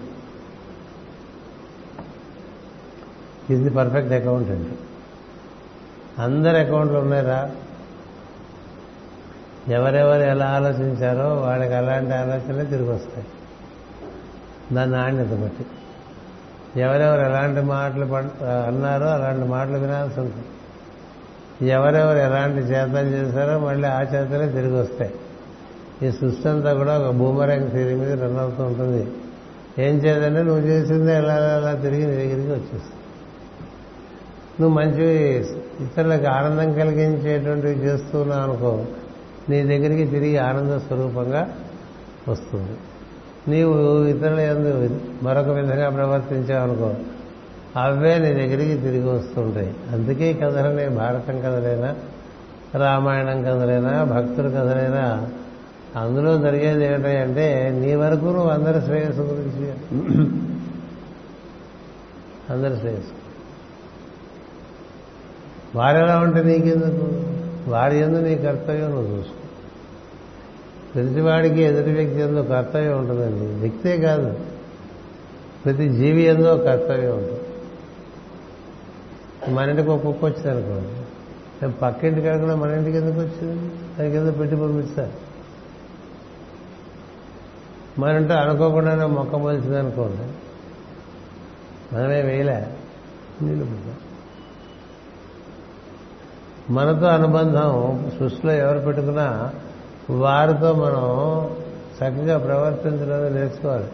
ఇది పర్ఫెక్ట్ అకౌంట్ అండి అందరి అకౌంట్లు ఉన్నాయిరా? ఎవరెవరు ఎలా ఆలోచించారో వాళ్ళకి అలాంటి ఆలోచనలే తిరిగి వస్తాయి. దాని నాణ్యత బట్టి. ఎవరెవరు ఎలాంటి మాటలు పడ్- అన్నారో అలాంటి మాటలు వినాల్సి ఉంటుంది. ఎవరెవరు ఎలాంటి చేతలు చేశారో మళ్ళీ ఆ చేతలే తిరిగి వస్తాయి. ఈ సృష్టి అంతా కూడా ఒక బూమరంగ్ తీరి మీద రన్ అవుతూ ఉంటుంది. ఏం చేయాలంటే నువ్వు చేసిందే ఎలా ఎలా తిరిగి నీ దగ్గరికి వచ్చేస్తుంది. నువ్వు మంచి ఇతరులకు ఆనందం కలిగించేటువంటివి చేస్తున్నావు అనుకో నీ దగ్గరికి తిరిగి ఆనంద స్వరూపంగా వస్తుంది. నీవు ఇతరుల ఎందు మరొక విధంగా ప్రవర్తించావనుకో అవే నీ దగ్గరికి తిరిగి వస్తుంటాయి. అందుకే కథలనే భారతం కథలైనా రామాయణం కథలైనా భక్తుల కథలైనా అందులో జరిగేది ఏమిటంటే నీ వరకు నువ్వు అందరి శ్రేయస్సు గురించి. అందరి శ్రేయస్సు. వారెలా ఉంటే నీకెందుకు? వాడి ఎందు నీ కర్తవ్యం నువ్వు చూసుకో. ప్రతివాడికి ఎదుటి వ్యక్తి ఎందు కర్తవ్యం ఉంటుందండి. వ్యక్తే కాదు. ప్రతి జీవి ఎందో కర్తవ్యం ఉంటుంది. మన ఇంటికి ఒక కుక్క వచ్చింది అనుకోండి. నేను పక్కింటి కాకుండా మన ఇంటికి ఎందుకు వచ్చింది? దానికి ఎందుకు పెట్టి పంపిస్తారు మన ఇంట్లో అనుకోకుండానే మొక్క మొలిచింది అనుకోండి. మనమే వేయలే. నీళ్ళు పుట్టాం మనతో అనుబంధం సృష్టిలో ఎవరు పెట్టుకున్నా వారితో మనం చక్కగా ప్రవర్తించడం నేర్చుకోవాలి.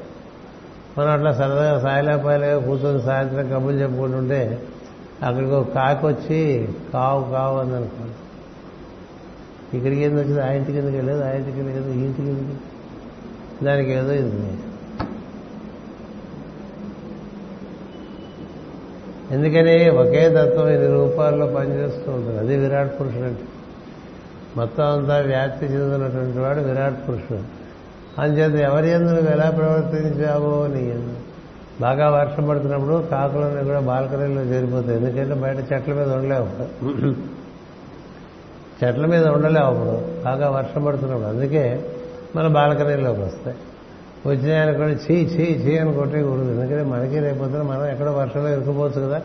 మనం అట్లా సరదాగా సాయలేపాయలుగా కూర్చొని సాయంత్రం కబుర్లు చెప్పుకుంటుంటే అక్కడికి ఒక కాకి వచ్చి కావు కావు అని అనుకోండి ఇక్కడికి ఎందుకు వచ్చింది? ఆ ఇంటికి ఎందుకు వెళ్ళేది ఆ ఇంటికి వెళ్ళేది ఈ ఇంటికి దానికి ఏదో ఇది ఎందుకని ఒకే తత్వం ఇన్ని రూపాల్లో పనిచేస్తూ ఉంటుంది. అది విరాట్ పురుషుడు అంటే. మొత్తం అంతా వ్యాప్తి చెందినటువంటి వాడు విరాట్ పురుషుడు. అంచేత ఎవరి ఎందు నువ్వు ఎలా ప్రవర్తించావో నీ బాగా వర్షం పడుతున్నప్పుడు కాకులన్నీ కూడా బాల్కనీలో చేరిపోతాయి. ఎందుకంటే బయట చెట్ల మీద ఉండలేవు. చెట్ల మీద ఉండలేవు అప్పుడు. బాగా వర్షం పడుతున్నప్పుడు. అందుకే మన బాల్కనీలోకి వస్తాయి. వచ్చినాయనుకోండి చీ చీ చీ అని కొట్టే కూడదు. ఎందుకంటే మనకి రేపొద్దున మనం ఎక్కడో వర్షంలో ఇరుక్కుపోవచ్చు కదా.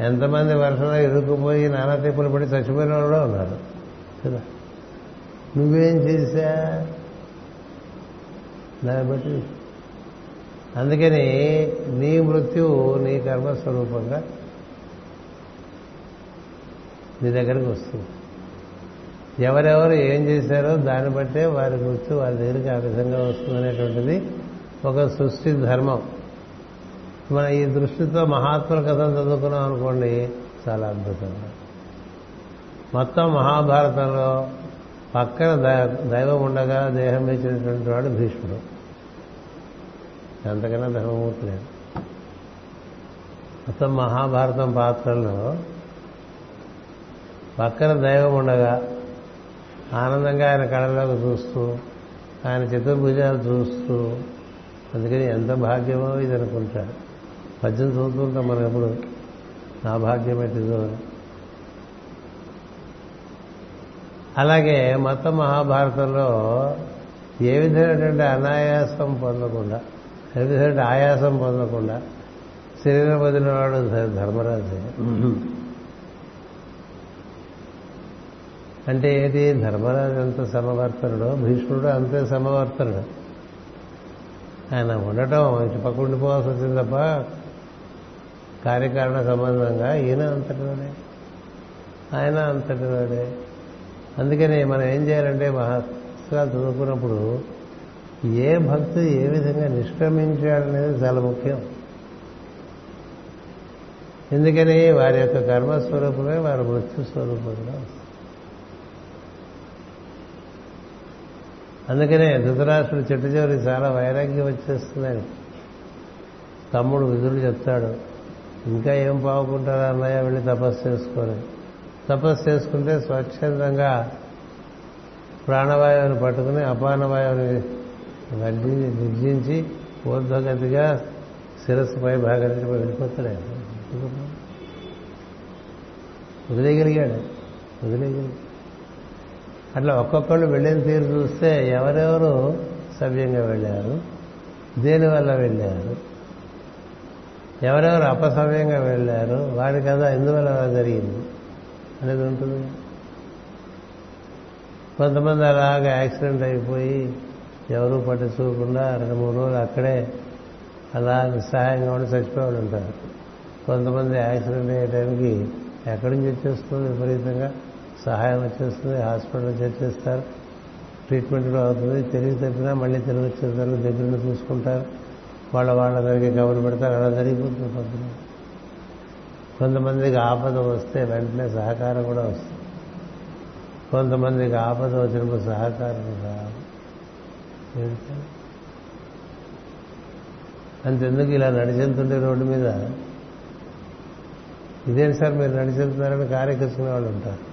ఎంతమంది వర్షంలో ఇరుక్కుపోయి నానా తిప్పులు పడి చచ్చిపోయిన వాళ్ళు కూడా ఉన్నారు. కదా? నువ్వేం చేశా? దాన్ని బట్టి. అందుకని నీ మృత్యువు నీ కర్మస్వరూపంగా నీ దగ్గరికి వస్తుంది. ఎవరెవరు ఏం చేశారో దాన్ని బట్టే వారి గుర్తు వారి దగ్గరికి ఆ విధంగా వస్తుందనేటువంటిది ఒక సృష్టి ధర్మం. మన ఈ దృష్టితో మహాత్ముల కథను చదువుకున్నాం అనుకోండి చాలా అద్భుతంగా మొత్తం మహాభారతంలో పక్కన దైవం ఉండగా దేహం ఇచ్చినటువంటి వాడు భీష్ముడు. అంతకన్నా ధర్మమూర్తి లేదు మొత్తం మహాభారతం పాత్రలో పక్కన దైవం ఉండగా ఆనందంగా ఆయన కళలోకి చూస్తూ ఆయన చతుర్భుజాలు చూస్తూ అందుకని ఎంత భాగ్యమో ఇది అనుకుంటాడు. పద్యం చదువుతుంటాం మనం ఎప్పుడు? నా భాగ్యం ఎట్టిదో అలాగే మత మహాభారతంలో ఏ విధమైనటువంటి అనాయాసం పొందకుండా ఏ విధమైన ఆయాసం పొందకుండా శరీరం వదిలినవాడు ధర్మరాజే అంటే ఏది? ధర్మరాజు ఎంత సమవర్తనుడో? భీష్ముడు అంతే సమవర్తనుడు. ఆయన ఉండటం ఇటు పక్క ఉండిపోవాల్సి వచ్చింది తప్ప కార్యకారణ సంబంధంగా ఈయన అంతటివాడే ఆయన అంతటివాడే అందుకని మనం ఏం చేయాలంటే మహాత్సరాలు చదువుకున్నప్పుడు ఏ భక్తుడు ఏ విధంగా నిష్క్రమించాడనేది చాలా ముఖ్యం. ఎందుకని? వారి యొక్క కర్మస్వరూపమే వారి మృత్యు స్వరూపంగా అందుకనే ధృతరాష్ట్రుడు చెట్టు చివరి చాలా వైరాగ్యం వచ్చేస్తుందని తమ్ముడు విధుడు చెప్తాడు ఇంకా ఏం పావుకుంటారా అన్నయ్య వెళ్ళి తపస్సు చేసుకొని. తపస్సు చేసుకుంటే స్వచ్ఛందంగా ప్రాణవాయువుని పట్టుకుని అపానవాయువుని వడ్డి నిర్జించి ఊర్ధ్వగతిగా శిరస్సు పై భాగానికి వెళ్ళిపోతాడు. వదిలేయగలిగాడు. వదిలేయగలిగాడు. అట్లా ఒక్కొక్కళ్ళు వెళ్ళిన తీరు చూస్తే ఎవరెవరు సవ్యంగా వెళ్ళారు దేనివల్ల వెళ్ళారు ఎవరెవరు అపసవ్యంగా వెళ్ళారు వారి కథ ఎందువల్ల జరిగింది అనేది ఉంటుంది. కొంతమంది అలాగా యాక్సిడెంట్ అయిపోయి ఎవరూ పట్టించుకోకుండా రెండు మూడు రోజులు అక్కడే అలా నిస్సహాయంగా ఉండి చచ్చిపోయి ఉంటారు. కొంతమంది యాక్సిడెంట్ అయ్యే టైంకి ఎక్కడి నుంచి వచ్చేస్తుంది విపరీతంగా సహాయం వచ్చేస్తుంది హాస్పిటల్ చేర్చేస్తారు ట్రీట్మెంట్ కూడా అవుతుంది. తెలివి తప్పినా మళ్ళీ తిరిగి వచ్చేస్తారు దగ్గర చూసుకుంటారు. వాళ్ళ వాళ్ళ దగ్గర కబురు పెడతారు అలా జరిగిపోతుంది పొద్దున కొంతమందికి ఆపద వస్తే వెంటనే సహకారం కూడా వస్తుంది. కొంతమందికి ఆపద వచ్చినప్పుడు సహకారం రాదు అంతెందుకు ఇలా నడిచెళ్తుంటే రోడ్డు మీద? ఇదేం సార్ మీరు నడిచెళ్తున్నారని కారెక్కించుకునే వాళ్ళు ఉంటారు.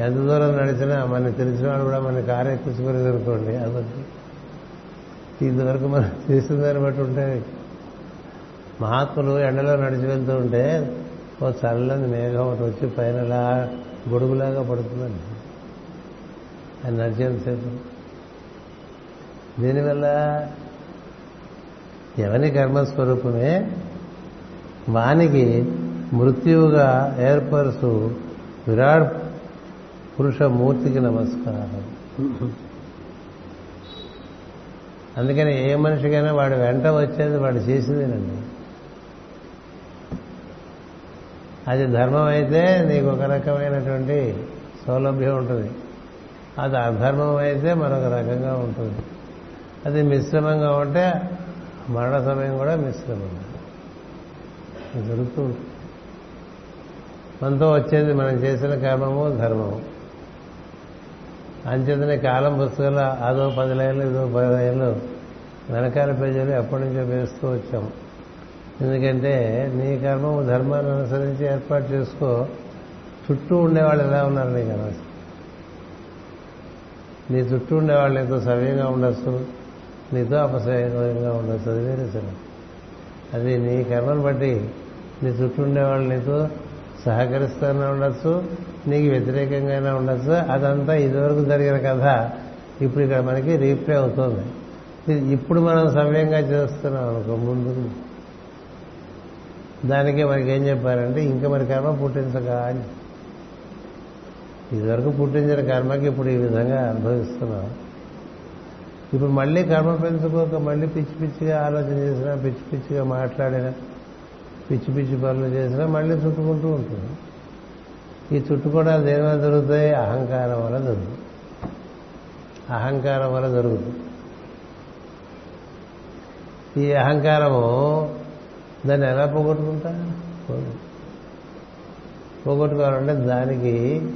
ఎంత దూరం నడిచినా మనకి తెలిసిన కూడా మన కారు ఎక్కించుకునేది అనుకోండి అదొకటి ఇంతవరకు మనం చేసిన దాన్ని బట్టి ఉంటే మహాత్ములు ఎండలో నడిచి వెళ్తూ ఉంటే ఓ చల్లని మేఘం ఒకటి వచ్చి పైన ఇలా గొడుగులాగా పడుతుందండి. అది నడిచేంతసేపు దీనివల్ల ఎవని కర్మస్వరూపమే? వానికి మృత్యువుగా ఏర్పరుచు విరాట్ పురుష మూర్తికి నమస్కారం. అందుకని ఏ మనిషికైనా వాడు వెంట వచ్చేది వాడు చేసిందేనండి. అది ధర్మం అయితే నీకు ఒక రకమైనటువంటి సౌలభ్యం ఉంటుంది. అది అధర్మం అయితే మరొక రకంగా ఉంటుంది. అది మిశ్రమంగా ఉంటే మరణ సమయం కూడా మిశ్రమం. జరుగుతూ ఉంటుంది. మనతో వచ్చేది మనం చేసిన కర్మము ధర్మము. అంచేతనే కాలం పుస్తకాలు అదో పది లైన్లు ఇదో పది లైన్లు వెనకాల పేజీలు ఎప్పటి నుంచో వేస్తూ వచ్చాం. ఎందుకంటే నీ కర్మము ధర్మాన్ని అనుసరించి ఏర్పాటు చేసుకో. చుట్టూ ఉండేవాళ్ళు ఎలా ఉన్నారు నీకు అనవసరం? నీ చుట్టూ ఉండేవాళ్ళు నీతో సవ్యంగా ఉండొచ్చు. నీతో అపసవ్యంగా ఉండొచ్చు. అది వేరే సరే అది నీ కర్మను బట్టి నీ చుట్టూ ఉండేవాళ్ళు నీతో సహకరిస్తూనే ఉండొచ్చు నీకు వ్యతిరేకంగానే ఉండొచ్చు. అదంతా ఇదివరకు జరిగిన కథ. ఇప్పుడు ఇక్కడ మనకి రీప్లే అవుతుంది. ఇప్పుడు మనం సవ్యంగా చేస్తున్నాం అనుకో ముందు దానికే మనకి ఏం చెప్పారంటే ఇంకా మరి కర్మ పుట్టించగా అని. ఇదివరకు పుట్టించిన కర్మకి ఇప్పుడు ఈ విధంగా అనుభవిస్తున్నాం. ఇప్పుడు మళ్ళీ కర్మ పెంచుకోక మళ్ళీ పిచ్చి పిచ్చిగా ఆలోచన చేసినా పిచ్చి పిచ్చిగా మాట్లాడినా పిచ్చి పిచ్చి పనులు చేసినా మళ్ళీ చుట్టుకుంటూ ఉంటుంది. ఈ చుట్టుకోవడాలు దేని వల్ల జరుగుతాయి? అహంకారం వల్ల జరుగుతుంది. అహంకారం వల్ల జరుగుతుంది. ఈ అహంకారము దాన్ని ఎలా పోగొట్టుకుంటా పోగొట్టుకోవాలంటే దానికి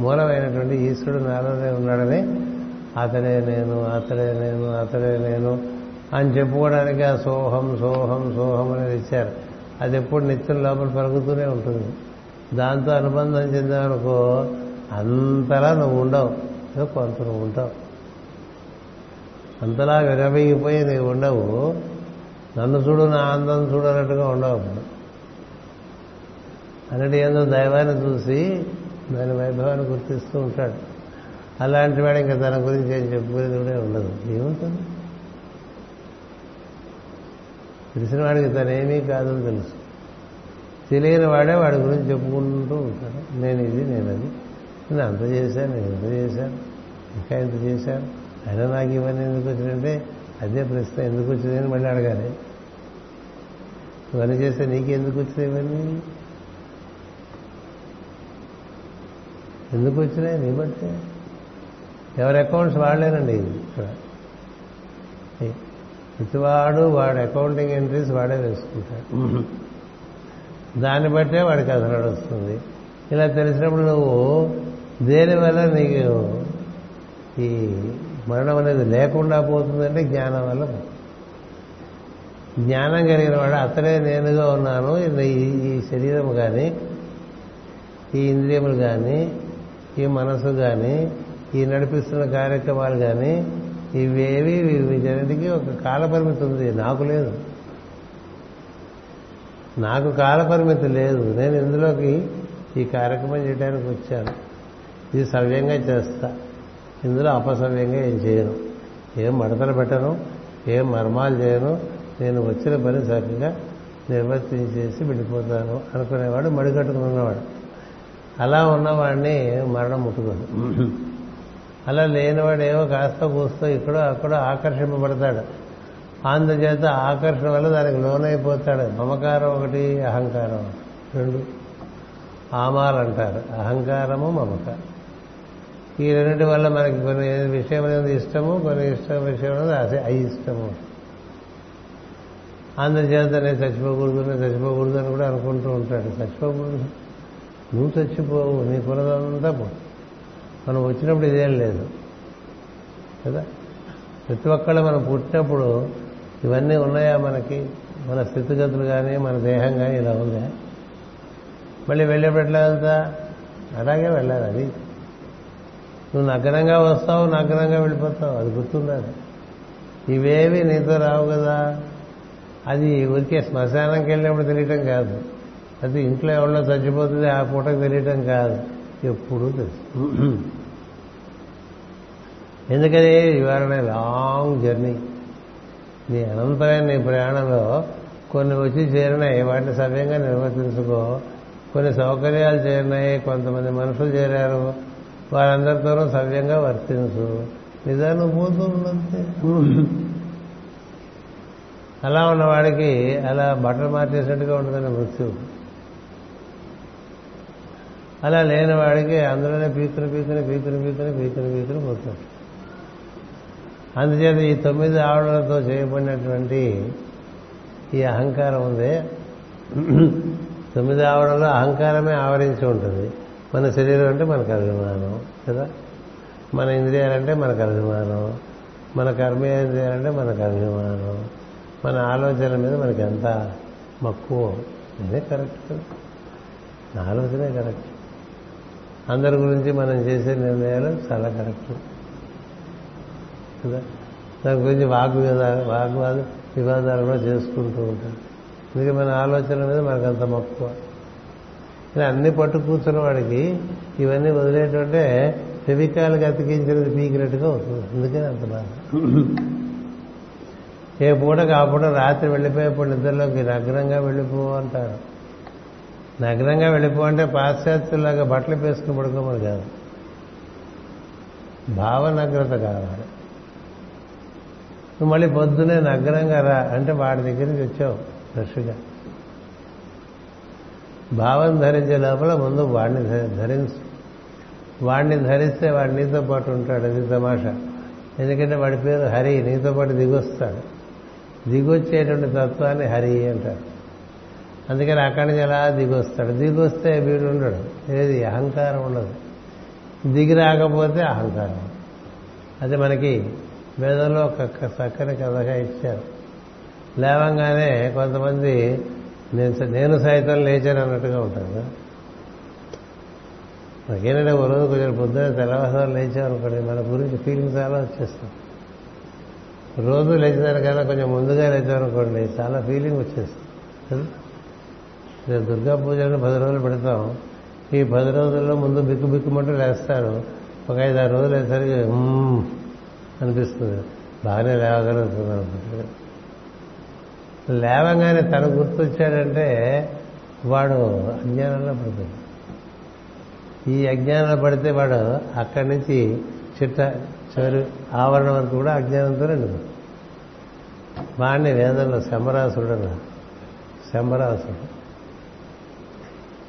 మూలమైనటువంటి ఈశ్వరుడు నాలోనే ఉన్నాడని అతడే నేను అతడే నేను అతడే నేను అని చెప్పుకోవడానికి ఆ సోహం సోహం సోహం అనేది ఇచ్చారు. అది ఎప్పుడు నిత్యం లోపల పెరుగుతూనే ఉంటుంది. దాంతో అనుబంధం చెందామనుకో అంతలా నువ్వు ఉండవు. ఏదో కొంత నువ్వు ఉంటావు. అంతలా విరవీగిపోయి నీవు ఉండవు. నన్ను చూడు నా అందం చూడు అన్నట్టుగా ఉండవు అప్పుడు. అన్నట్టు ఏందో దైవాన్ని చూసి దాని వైభవాన్ని గుర్తిస్తూ ఉంటాడు. అలాంటి వాడు ఇంకా తన గురించి ఏం చెప్పుకునేది కూడా ఉండదు. ఏముంటుంది? తెలిసిన వాడికి తనేమీ కాదని తెలుసు. తెలియని వాడే వాడి గురించి చెప్పుకుంటూ ఉంటాడు. నేను ఇది నేను అది నేను అంత చేశాను నేను ఇంత చేశాను ఇంకా ఇంత చేశాను. అయినా నాకు ఇవన్నీ ఎందుకు వచ్చినంటే అదే ప్రశ్న ఎందుకు వచ్చిందని మళ్ళీ అడగాలి. ఇవన్నీ చేస్తే నీకు ఎందుకు వచ్చినాయి ఇవన్నీ? ఎందుకు వచ్చినాయి? నీ బట్టే. ఎవరి అకౌంట్స్ వాడలేనండి ఇక్కడ. ప్రతివాడు వాడు అకౌంటింగ్ ఎంట్రీస్ వాడే వేసుకుంటాడు. దాన్ని బట్టే వాడికి అసలు వస్తుంది ఇలా తెలిసినప్పుడు నువ్వు దేనివల్ల నీకు ఈ మరణం అనేది లేకుండా పోతుందంటే జ్ఞానం వల్ల జ్ఞానం కలిగిన వాడు అతనే నేనుగా ఉన్నాను ఈ శరీరం కానీ ఈ ఇంద్రియములు కానీ ఈ మనసు కానీ ఈ నడిపిస్తున్న కార్యక్రమాలు కానీ ఇవేవి వీటన్నిటికీ ఒక కాలపరిమితి ఉంది. నాకు లేదు. నాకు కాలపరిమితి లేదు. నేను ఇందులోకి ఈ కార్యక్రమం చేయడానికి వచ్చాను. ఇది సవ్యంగా చేస్తా. ఇందులో అపసవ్యంగా ఏం చేయను. ఏం మడతలు పెట్టను. ఏం మర్మాలు చేయను. నేను వచ్చిన పని చక్కగా నిర్వర్తించేసి వెళ్ళిపోతాను అనుకునేవాడు మడికట్టుకుని ఉన్నవాడు. అలా ఉన్నవాడిని మరణం ముట్టుకోదు అలా లేనివాడేమో కాస్త కూస్తో ఇక్కడో అక్కడో ఆకర్షింపబడతాడు. అందుచేత ఆకర్షణ వల్ల దానికి లోనైపోతాడు. మమకారం ఒకటి అహంకారం రెండు. ఆమాలు అంటారు. అహంకారము మమకారం. ఈ రెండింటి వల్ల మనకి కొన్ని విషయం అనేది ఇష్టము కొన్ని ఇష్టం విషయం అనేది అసే అయిష్టము. అందుచేత నేను చచ్చిపోకూడదు నేను చచ్చిపోకూడదు అని కూడా అనుకుంటూ ఉంటాడు. చచ్చిపోకూడదు. నువ్వు చచ్చిపోవు నీ పునదంతా పోతుంది. మనం వచ్చినప్పుడు ఇదేం లేదు. కదా? ప్రతి ఒక్కళ్ళు మనం పుట్టినప్పుడు ఇవన్నీ ఉన్నాయా మనకి? మన స్థితిగతులు కానీ మన దేహం కానీ ఇలా ఉందా? మళ్ళీ వెళ్ళేప్పుడు ఎట్లా వెళ్తా? అలాగే వెళ్ళాలి అది. నువ్వు నగ్నంగా వస్తావు నగ్నంగా వెళ్ళిపోతావు అది గుర్తుందా ఇవేవి నీతో రావు కదా? అది ఊరికే శ్మశానంకి వెళ్ళినప్పుడు తెలియటం కాదు. అది ఇంట్లో ఎవరిలో చచ్చిపోతుంది ఆ పూటకు తెలియటం కాదు. ఎప్పుడూ తెలుసు. ఎందుకని ఇవాళ లాంగ్ జర్నీ. నీ అనంతమైన నీ ప్రయాణంలో కొన్ని వచ్చి చేరినాయి వాటిని సవ్యంగా నిర్వర్తించుకో. కొన్ని సౌకర్యాలు చేరినాయి కొంతమంది మనుషులు చేరారు. వారందరితోనూ సవ్యంగా వర్తించు. నిజాన్ని పోతూ ఉన్నది అలా ఉన్నవాడికి అలా బట్టలు మార్చేసినట్టుగా ఉంటుందని మృత్యువు. అలా లేని వాడికి అందులోనే పీకుని పీకుని పీకుని పీకుని పీకుని పీకుని పోతాడు. అందుచేత ఈ తొమ్మిది ఆవడలతో చేయబడినటువంటి ఈ అహంకారం ఉంది. తొమ్మిది ఆవడంలో అహంకారమే ఆవరించి ఉంటుంది. మన శరీరం అంటే మనకు అభిమానం కదా? మన ఇంద్రియాలంటే మనకు అభిమానం మన కర్మేంద్రియాలంటే మనకు అభిమానం మన ఆలోచన మీద మనకి ఎంత మక్కువ? ఇదే కరెక్ట్ కదా? నా ఆలోచనే కరెక్ట్. అందరి గురించి మనం చేసే నిర్ణయాలు చాలా కరెక్ట్. కదా? దాని గురించి వాగ్వివాదాలు వాగ్వాద వివాదాలు కూడా చేసుకుంటూ ఉంటారు. అందుకే మన ఆలోచన మీద మనకు అంత మక్కువ. ఇలా అన్ని పట్టు కూర్చున్న వాడికి ఇవన్నీ వదిలేటంటే ఫెవికాల్కి అతికించినది పీకినట్టుగా అవుతుంది. అందుకని అంత బాధ. ఏ పూటకు ఆ పూట రాత్రి వెళ్ళిపోయేప్పుడు నిద్రలోకి నగ్నంగా వెళ్ళిపో అంటారు. నగ్నంగా వెళ్ళిపో అంటే పాశ్చాత్యులాగా బట్టలు వేసుకుని పడుకోమని కాదు. భావనగ్రత కావాలి. నువ్వు మళ్ళీ పొద్దునే నగ్నంగా రా అంటే వాడి దగ్గరికి వచ్చావు ఫ్రెష్గా. భావం ధరించే లోపల ముందు వాడిని ధరించు. వాడిని ధరిస్తే వాడు నీతో పాటు ఉంటాడు అది తమాషా. ఎందుకంటే వాడి పేరు హరి నీతో పాటు దిగొస్తాడు. దిగొచ్చేటువంటి తత్వాన్ని హరి అంటారు. అందుకని అక్కడి నుంచి ఎలా దిగొస్తాడు. దిగొస్తే వీడు ఉండడు. ఏది? అహంకారం ఉండదు. దిగి రాకపోతే అహంకారం అది మనకి వేదంలో ఒక చక్కని కథగా ఇచ్చారు. లేవంగానే కొంతమంది నేను నేను సైతం లేచాను అన్నట్టుగా ఉంటాను కదా. మనకేంటంటే ఓ రోజు కొంచెం పొద్దున లేచారు లేచామనుకోండి మన గురించి ఫీలింగ్ చాలా వచ్చేస్తాం రోజు లేచేదానికన్నా కొంచెం ముందుగా లేచామనుకోండి చాలా ఫీలింగ్ వచ్చేస్తుంది. నేను దుర్గా పూజను పది రోజులు పెడతాం. ఈ పది రోజుల్లో ముందు బిక్కు బిక్కుమంటూ లేస్తారు ఒక ఐదు ఆరు రోజులు వేసరికి అనిపిస్తుంది. బాగానే లేవగలుగుతుంది అనుకుంటుంది లేవగానే తను గుర్తొచ్చాడంటే వాడు అజ్ఞానంలో పడుతుంది ఈ అజ్ఞానంలో పడితే వాడు అక్కడి నుంచి చిట్ట చివరి ఆవరణ వరకు కూడా అజ్ఞానంతో నిండుతుంది వాడిని వేదంలో శంబరాసుడు అన్నారు. శంబరాసుడు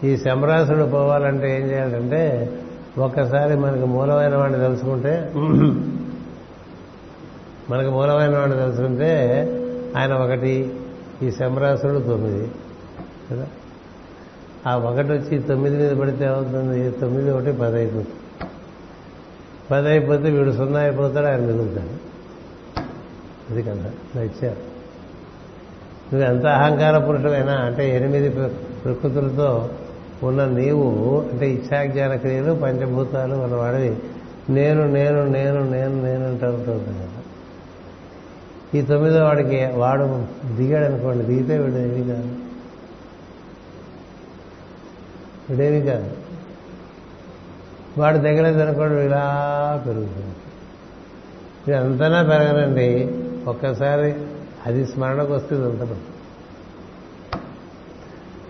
ఈ శంబరాసుడు పోవాలంటే ఏం చేయాలంటే ఒక్కసారి మనకు మూలమైన వాడిని తెలుసుకుంటే మనకు మూలమైన వాడిని తెలుసుకుంటే ఆయన ఒకటి ఈ శంబరాసుడు తొమ్మిది. కదా? ఆ ఒకటి వచ్చి తొమ్మిది మీద పడితే అవుతుంది తొమ్మిది ఒకటి పది అయిపోతుంది. పది అయిపోతే వీడు సున్నా అయిపోతాడు ఆయన మిగులుతాడు. అది కదా ఇచ్చారు నువ్వు ఎంత అహంకార పురుషులైనా అంటే ఎనిమిది ప్రకృతులతో ఉన్న నీవు అంటే ఇచ్చాజ్ఞాన క్రియలు పంచభూతాలు ఉన్నవాడివి నేను నేను నేను నేను నేను అంటూ ఉంటుంది కదా. ఈ తొమ్మిదో వాడికి వాడు దిగాడు అనుకోండి దిగితే వీడు ఏమి కాదు. వీడేమి కాదు. వాడు దిగలేదు అనుకోండి ఇలా పెరుగుతుంది. ఇది అంతనా పెరగనండి. ఒక్కసారి అది స్మరణకు వస్తుంది అంత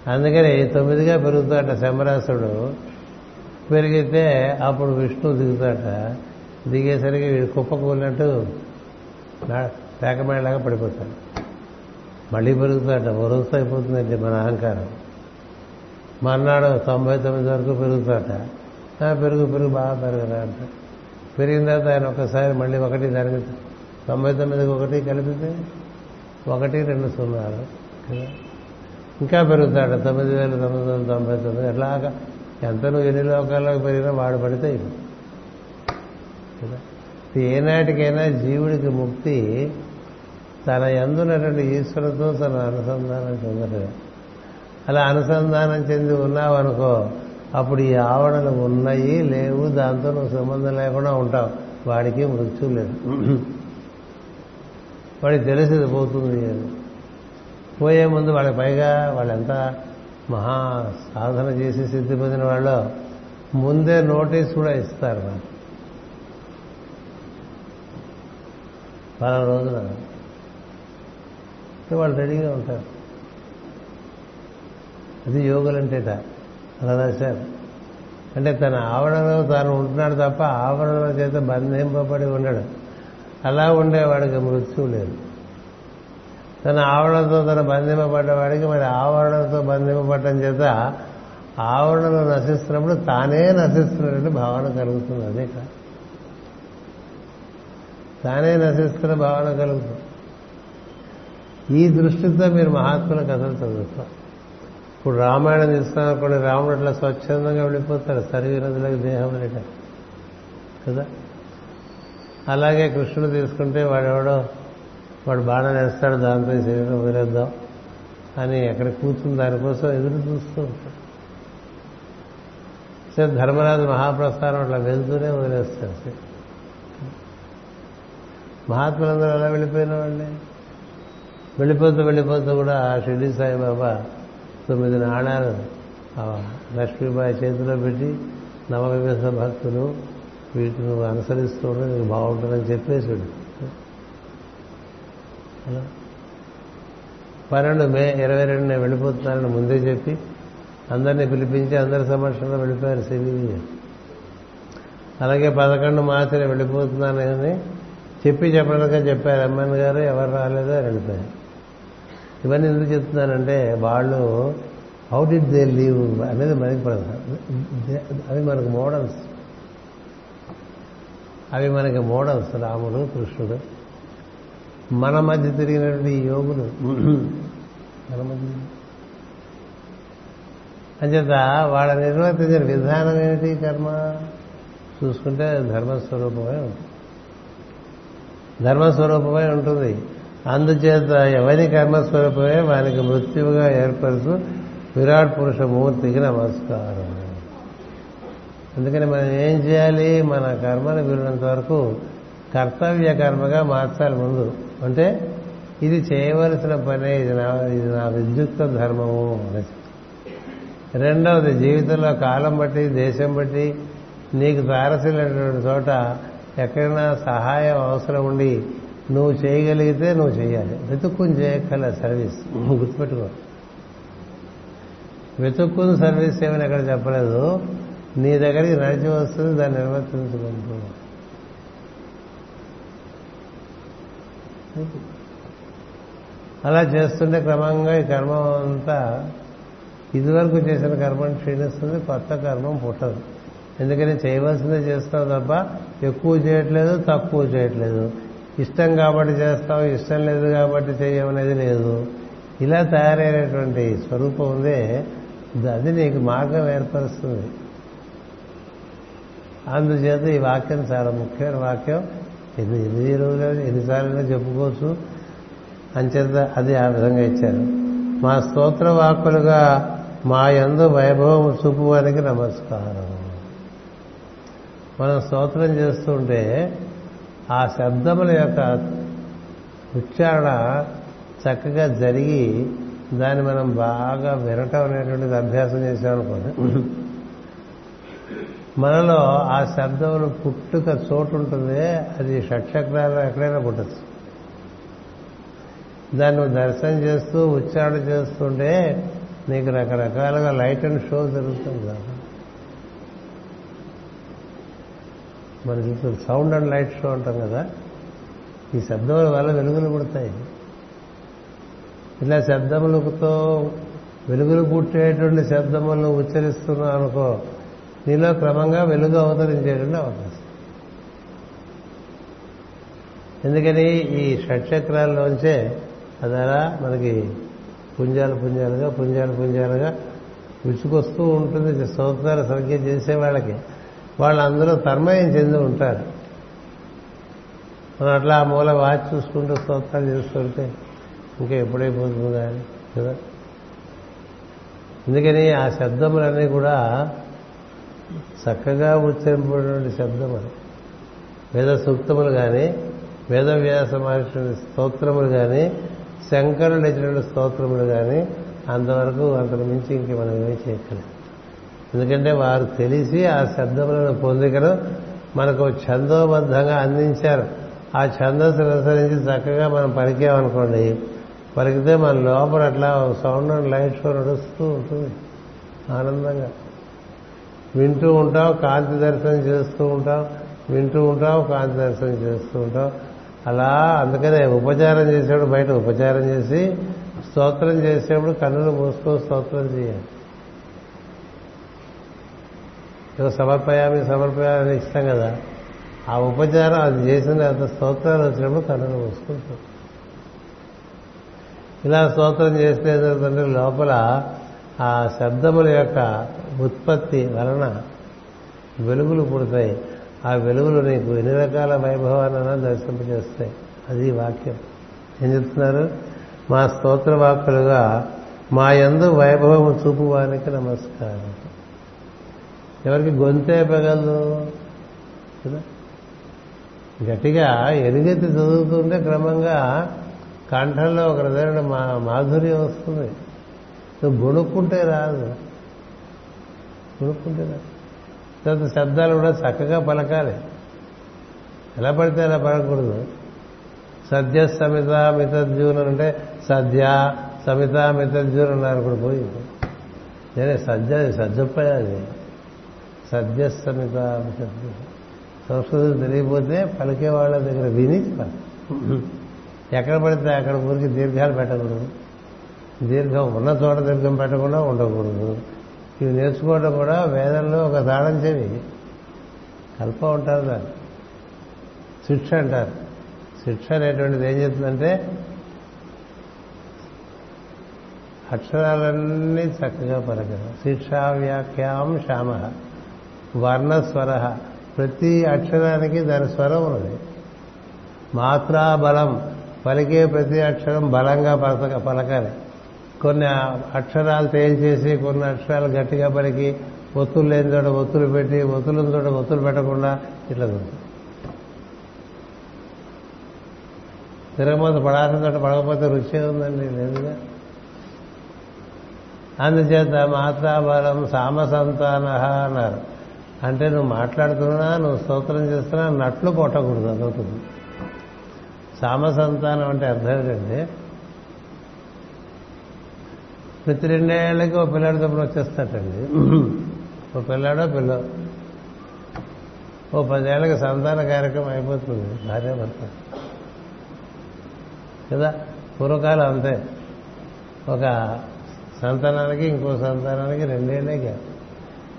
అందుకని తొమ్మిదిగా పెరుగుతాట శంబరాసుడు. పెరిగితే అప్పుడు విష్ణు దిగుతాట. దిగేసరికి వీడు కుప్ప పేకమేళలాగా పడిపోతాడు. మళ్ళీ పెరుగుతాట. వరుస అయిపోతుందండి మన అహంకారం. మర్నాడు తొంభై తొమ్మిది వరకు పెరుగుతాట. పెరుగు పెరుగు బాగా పెరగరా అంట పెరిగిన తర్వాత ఆయన ఒకసారి మళ్ళీ ఒకటి దానికి తొంభై తొమ్మిదికి ఒకటి కలిపితే ఒకటి రెండు సున్నాలు కదా? ఇంకా పెరుగుతాడు. తొమ్మిది వేల తొమ్మిది వందల తొంభై తొమ్మిది ఎట్లాగా ఎంత నువ్వు ఎన్ని లోకాల్లోకి పెరిగినా వాడు పడితే కదా? ఏనాటికైనా జీవుడికి ముక్తి తన ఎందున్నటువంటి ఈశ్వరుతో తన అనుసంధానం చెందలేదు. అలా అనుసంధానం చెంది ఉన్నావు అనుకో అప్పుడు ఈ ఆవరణలు ఉన్నాయి లేవు దాంతో నువ్వు సంబంధం లేకుండా ఉంటావు. వాడికి మృత్యు లేదు. వాడికి తెలిసేది పోతుంది అని. పోయే ముందు వాళ్ళ పైగా వాళ్ళంతా మహా సాధన చేసి సిద్ధి పొందిన వాళ్ళు ముందే నోటీస్ కూడా ఇస్తారు నాకు పలా రోజున. వాళ్ళు రెడీగా ఉంటారు. అది యోగులంటేట. అలా రాశారు అంటే తన ఆవరణలో తాను ఉంటున్నాడు తప్ప ఆవరణల చేత బంధింపబడి ఉండడు. అలా ఉండేవాడికి మృత్యువు లేదు. తన ఆవరణతో తన బంధింపబడ్డవాడికి మరి ఆవరణతో బంధింపబడటం చేత ఆవరణలో నశిస్తున్నప్పుడు తానే నశిస్తున్నటువంటి భావన కలుగుతుంది అదే కాదు. తానే నశిస్తున్న భావన కలుగుతుంది. ఈ దృష్టితో మీరు మహాత్ముల కథలు చదువుతారు. ఇప్పుడు రామాయణం తీసుకున్నప్పుడు రాముడు అట్లా స్వచ్ఛందంగా వెళ్ళిపోతాడు సరిగి నదులకు దేహం లేక. కదా? అలాగే కృష్ణుడు తీసుకుంటే వాడెవడో వాడు బాణం వేస్తాడు దాంతో శరీరం వదిలేద్దాం అని ఎక్కడ కూర్చుని దానికోసం ఎదురు చూస్తూ ఉంటాడు. సరే ధర్మరాజు మహాప్రస్థానం అట్లా వెళ్తూనే వదిలేస్తాడు మహాత్ములందరూ ఎలా వెళ్ళిపోయిన వాళ్ళే. వెళ్ళిపోతూ వెళ్ళిపోతూ కూడా షిర్డీ సాయిబాబా తొమ్మిది నాణాలు లక్ష్మీబాయి చేతిలో పెట్టి నవవిధ భక్తులు వీటిని నువ్వు అనుసరిస్తూ నీకు బాగుంటుందని చెప్పేసి పన్నెండు మే ఇరవై రెండు నేను వెళ్ళిపోతున్నానని ముందే చెప్పి అందరినీ పిలిపించి అందరి సమక్షంలో వెళ్ళిపోయారు సిబివి అలాగే పదకొండు మార్చి నేను వెళ్ళిపోతున్నానని చెప్పి చెప్పడానికే చెప్పారు ఎమ్మెన్ గారు ఎవరు రాలేదో వెళ్ళిపోయారు. ఇవన్నీ ఎందుకు చెప్తున్నానంటే వాళ్ళు హౌ డిడ్ దే లీవ్ అనేది మనకి ప్రధానం. అవి మనకు మోడల్స్. అవి మనకి మోడల్స్. రాముడు కృష్ణుడు. మన మధ్య తిరిగినటువంటి యోగులు మన మధ్య అంచేత వాళ్ళ నిర్వర్తించిన విధానం ఏమిటి కర్మ? చూసుకుంటే ధర్మస్వరూపమే ఉంటుంది. ధర్మస్వరూపమే ఉంటుంది. అందుచేత ఎవరి కర్మస్వరూపమే వానికి మృత్యువుగా ఏర్పరుచు విరాట్ పురుష మూర్తికి నమస్కారం. అందుకని మనం ఏం చేయాలి? మన కర్మను వీరినంత వరకు కర్తవ్య కర్మగా మార్చాలి ముందు. అంటే ఇది చేయవలసిన పనే ఇది నా ఇది నా విద్యుక్త ధర్మము రెండవది జీవితంలో కాలం బట్టి దేశం బట్టి నీకు తారసినటువంటి చోట ఎక్కడైనా సహాయం అవసరం ఉండి నువ్వు చేయగలిగితే నువ్వు చేయాలి. వెతుక్కుని చేయక్కల సర్వీస్. గుర్తుపెట్టుకో. వెతుక్కుని సర్వీస్ ఏమని ఎక్కడ చెప్పలేదు. నీ దగ్గరికి నడిచి వస్తుంది దాన్ని నిర్వర్తించుకుంటున్నావు అలా చేస్తుంటే క్రమంగా ఈ కర్మం అంతా ఇదివరకు చేసిన కర్మం క్షీణిస్తుంది కొత్త కర్మం పుట్టదు. ఎందుకని చేయవలసిందే చేస్తావు తప్ప ఎక్కువ చేయట్లేదు తక్కువ చేయట్లేదు. ఇష్టం కాబట్టి చేస్తావు ఇష్టం లేదు కాబట్టి చేయమనేది లేదు. ఇలా తయారైనటువంటి స్వరూపం ఉందే అది నీకు మార్గం ఏర్పరుస్తుంది. అందుచేత ఈ వాక్యం చాలా ముఖ్యమైన వాక్యం. ఎన్ని ఎన్ని రోజులు ఎన్నిసార్లు చెప్పుకోవచ్చు. అంచేత అది ఆ విధంగా ఇచ్చారు. మా స్తోత్ర వాక్కులుగా మా యందు వైభవం చూపువానికి నమస్కారం. మనం స్తోత్రం చేస్తుంటే ఆ శబ్దముల యొక్క ఉచ్చారణ చక్కగా జరిగి దాన్ని మనం బాగా వినటం అనేటువంటిది అభ్యాసం చేశామనుకోండి మనలో ఆ శబ్దములు పుట్టుక చోటు ఉంటుంది అది షట్చక్రాలు ఎక్కడైనా పుట్టచ్చు. దాన్ని నువ్వు దర్శనం చేస్తూ ఉచ్చారణ చేస్తుంటే నీకు రకరకాలుగా లైట్ అండ్ షో జరుగుతుంది కదా. మన చూస్తుంది సౌండ్ అండ్ లైట్ షో అంటాం కదా ఈ శబ్దముల వల్ల వెలుగులు పుడతాయి. ఇలా శబ్దములతో వెలుగులు పుట్టేటువంటి శబ్దములను ఉచ్చరిస్తున్నావు అనుకో నీలో క్రమంగా వెలుగు అవతరించేటువంటి అవకాశం. ఎందుకని ఈ షట్చక్రాల్లోంచే అదలా మనకి పుంజాలు పుంజాలుగా పుంజాలు పుంజాలుగా విసుకొస్తూ ఉంటుంది. సంవత్సరాల సంఖ్య చేసే వాళ్ళకి. వాళ్ళు అందులో తర్మయం చెంది ఉంటారు. మనం అట్లా ఆ మూల వాచ్ చూసుకుంటూ స్తోత్రాలు చేస్తుంటే ఇంకా ఎప్పుడైపోతుంది కానీ కదా? అందుకని ఆ శబ్దములన్నీ కూడా చక్కగా ఉచ్చరింపబడినటువంటి శబ్దం అది వేద సూక్తములు కానీ వేదవ్యాస మహర్షి స్తోత్రములు కానీ శంకరుడు ఇచ్చినటువంటి స్తోత్రములు కానీ అంతవరకు అంతకు మించి ఇంక మనం ఏమీ చేయక్కలేదు ఎందుకంటే వారు తెలిసి ఆ శబ్దములను పొందికను మనకు ఛందోబద్ధంగా అందించారు. ఆ ఛందస్సును అనుసరించి చక్కగా మనం పలికామనుకోండి పలికితే మన లోపల అట్లా సౌండ్ అండ్ లైట్ షో నడుస్తూ ఉంటుంది. ఆనందంగా. వింటూ ఉంటాం కాంతి దర్శనం చేస్తూ ఉంటాం వింటూ ఉంటాం కాంతి దర్శనం చేస్తూ ఉంటాం అలా అందుకనే ఉపచారం చేసేప్పుడు బయట ఉపచారం చేసి స్తోత్రం చేసేప్పుడు కన్నులు మూసుకొని స్తోత్రం చేయాలి. సమర్పయామి సమర్పయామి ఇష్టం కదా. ఆ ఉపచారం అది చేసిన అంత స్తోత్రాలు వచ్చినప్పుడు కన్నులు మూసుకుంటాం. ఇలా స్తోత్రం చేస్తే లోపల ఆ శబ్దముల యొక్క ఉత్పత్తి వలన వెలుగులు పుడతాయి. ఆ వెలుగులు నీకు ఎన్ని రకాల వైభవాన్ని దర్శింపజేస్తాయి. అది వాక్యం. ఏం చెప్తున్నారు? మా స్తోత్ర వాక్కులుగా మా యందు వైభవం చూపువానికి నమస్కారం. ఎవరికి గొంతే పెగలదు. కదా? గట్టిగా ఎరుగెత్తి చదువుతుంటే క్రమంగా కంఠంలో ఒక రకమైన మా మాధుర్యం వస్తుంది. నువ్వు గుణుక్కుంటే రాదు. గొణుక్కుంటే రాదు. తర్వాత శబ్దాలు కూడా చక్కగా పలకాలి. ఎలా పడితే అలా పలకూడదు సద్య సమిత మితద్యూన్ అంటే సద్య సమిత మితద్యూన్ అన్నారు కూడా పోయింది నేనే సద్య అది సద్య సమిత మితద్యూన్ సంస్కృతం తెలియకపోతే పలికే వాళ్ళ దగ్గర విని ఎక్కడ పడితే అక్కడ ఊరికి దీర్ఘాలు పెట్టకూడదు. దీర్ఘం ఉన్న చోట దీర్ఘం పెట్టకుండా ఉండకూడదు. ఇవి నేర్చుకోవడం కూడా వేదంలో ఒక తాళం చెవి. కల్ప ఉంటారు దాన్ని. శిక్ష అంటారు. శిక్ష అనేటువంటిది ఏం చెప్తుందంటే అక్షరాలన్నీ చక్కగా పలకరు. శిక్షా వ్యాఖ్యాం శ్యామ వర్ణస్వర. ప్రతి అక్షరానికి దాని స్వరం ఉన్నది. మాత్రా బలం పలికే ప్రతి అక్షరం బలంగా పలక పలకాలి. కొన్ని అక్షరాలు తేల్చేసి కొన్ని అక్షరాలు గట్టిగా పలికి ఒత్తులు లేని చోట ఒత్తులు పెట్టి ఒత్తులు చోట ఒత్తులు పెట్టకుండా ఇట్లా జరుగుతుంది తిరగబోతే పడాల్సిన చోట పడకపోతే రుచి ఉందండి లేదుగా. అందుచేత మాత్రాబలం సామసంతాన అన్నారు. అంటే నువ్వు మాట్లాడుతున్నా నువ్వు స్తోత్రం చేస్తున్నా నట్లు కొట్టకూడదు అదవుతుంది సామసంతానం అంటే అర్థం ఏంటంటే ప్రతి రెండేళ్ళకి ఓ పిల్లాడు తప్పుడు వచ్చేస్తాటండి ఓ పిల్లాడో పిల్ల. ఓ పదేళ్ళకి సంతాన కార్యక్రమం అయిపోతుంది భార్య భర్త. కదా? పూర్వకాలం అంతే. ఒక సంతానానికి ఇంకో సంతానానికి రెండేళ్ళే గ్యాప్.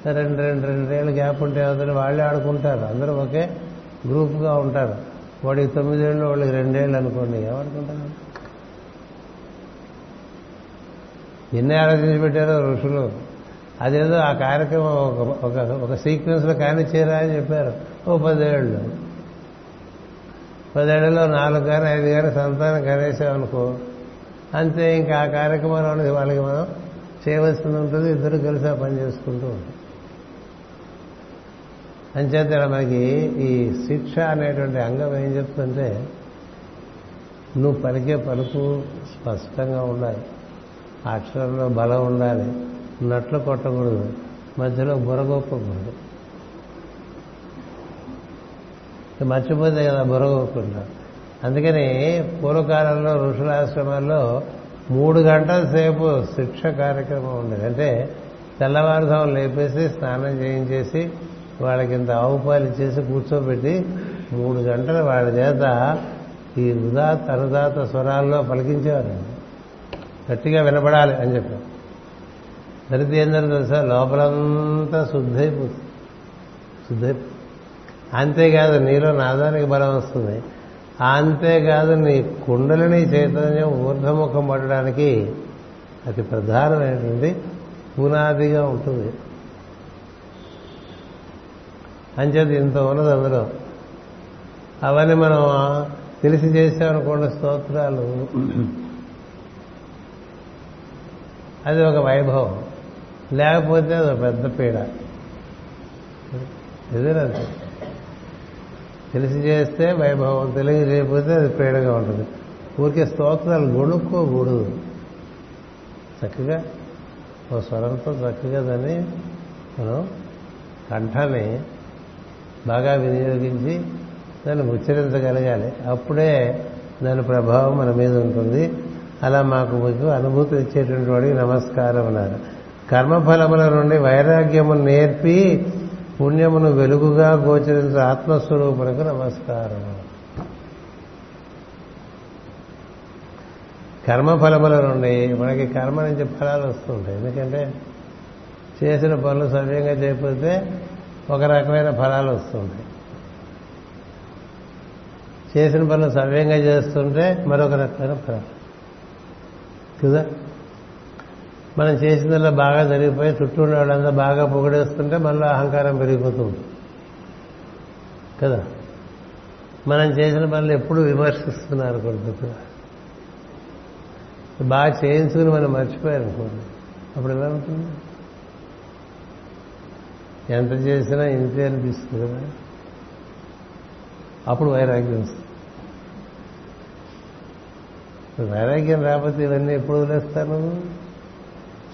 రెండు రెండు రెండేళ్ళు గ్యాప్ ఉంటే అవుతుంది వాళ్ళే ఆడుకుంటారు. అందరూ ఒకే గ్రూప్గా ఉంటారు. వాడికి తొమ్మిదేళ్ళు వాళ్ళకి రెండేళ్ళు అనుకోండి ఏమనుకుంటారు? ఎన్ని ఆలోచించి పెట్టారో ఋషులు. అదేదో ఆ కార్యక్రమం ఒక- ఒక ఒక సీక్వెన్స్లో కానిచ్చేరా అని చెప్పారు. ఓ పదేళ్ళు. పదేళ్ళలో నాలుగు కానీ ఐదు కానీ సంతానం కనేసామనుకో అంతే ఇంకా ఆ కార్యక్రమంలో అనేది వాళ్ళకి మనం చేయవలసింది ఉంటుంది. ఇద్దరు కలిసి ఆ పని చేసుకుంటూ ఉంటాం. అంచేత మనకి ఈ శిక్ష అనేటువంటి అంగం ఏం చెప్తుంటే నువ్వు పలికే పలుకు స్పష్టంగా ఉండాలి. అక్షరంలో బలం ఉండాలి. నట్లు కొట్టకూడదు. మధ్యలో బురగొప్పకూడదు మర్చిపోతే కదా బుర్రగొప్పకుండా అందుకని పూర్వకాలంలో ఋషులాశ్రమాల్లో మూడు గంటల సేపు శిక్ష కార్యక్రమం ఉండేది. అంటే తెల్లవారుధాం లేపేసి స్నానం చేయించేసి వాళ్ళకి ఇంత ఆవుపాలు ఇచ్చేసి కూర్చోబెట్టి మూడు గంటలు వాళ్ళ చేత ఈ ఉదాత అనుదాత స్వరాల్లో పలికించేవారు గట్టిగా వినపడాలి అని చెప్పారు దరిద్ర ఏం జరుగుతుంది తెలుసా లోపలంతా శుద్ధైపోతుంది. శుద్ధైపోతుంది అంతేకాదు నీలో నాదానికి బలం వస్తుంది. అంతేకాదు నీ కుండలిని చైతన్యం ఊర్ధముఖం పడడానికి అతి ప్రధానమైనటువంటి పునాదిగా ఉంటుంది. అంచేది ఇంత ఉన్నది అందులో. అవన్నీ మనం తెలిసి చేసామనుకోండి స్తోత్రాలు. అది ఒక వైభవం. లేకపోతే అది ఒక పెద్ద పీడ. ఎదురంతే తెలిసి చేస్తే వైభవం తెలిసి చేయకపోతే అది పీడగా ఉంటుంది. ఊరికే స్తోత్రాలు గొణుక్కోకూడదు. చక్కగా ఓ స్వరంతో చక్కగా దాన్ని మనం కంఠాన్ని బాగా వినియోగించి దాన్ని ఉచ్చరించగలగాలి. అప్పుడే దాని ప్రభావం మన మీద ఉంటుంది. అలా మాకు మీకు అనుభూతి ఇచ్చేటువంటి వాడికి నమస్కారం అన్నారు. కర్మఫలముల నుండి వైరాగ్యమును నేర్పి పుణ్యమును వెలుగుగా గోచరించిన ఆత్మస్వరూపులకు నమస్కారం. కర్మఫలముల నుండి మనకి కర్మ నుంచి ఫలాలు వస్తుంటాయి. ఎందుకంటే చేసిన పనులు సవ్యంగా చేయకపోతే ఒక రకమైన ఫలాలు వస్తుంటాయి. చేసిన పనులు సవ్యంగా చేస్తుంటే మరొక రకమైన ఫలాలు. కదా? మనం చేసిందల్లా బాగా జరిగిపోయి చుట్టూ ఉన్న వాళ్ళంతా బాగా పొగడేస్తుంటే మళ్ళీ అహంకారం పెరిగిపోతుంది కదా? మనం చేసిన పనులు ఎప్పుడు విమర్శిస్తున్నారు కొడుకుతున్నారు బాగా చేయించుకుని మనం మర్చిపోయారు అనుకోండి. అప్పుడు ఎలా ఉంటుంది? ఎంత చేసినా ఇంతే అనిపిస్తుంది కదా? అప్పుడు వైరాగ్యం వస్తుంది. వైరాగ్యం రాకపోతే ఇవన్నీ ఎప్పుడు వదిలేస్తాను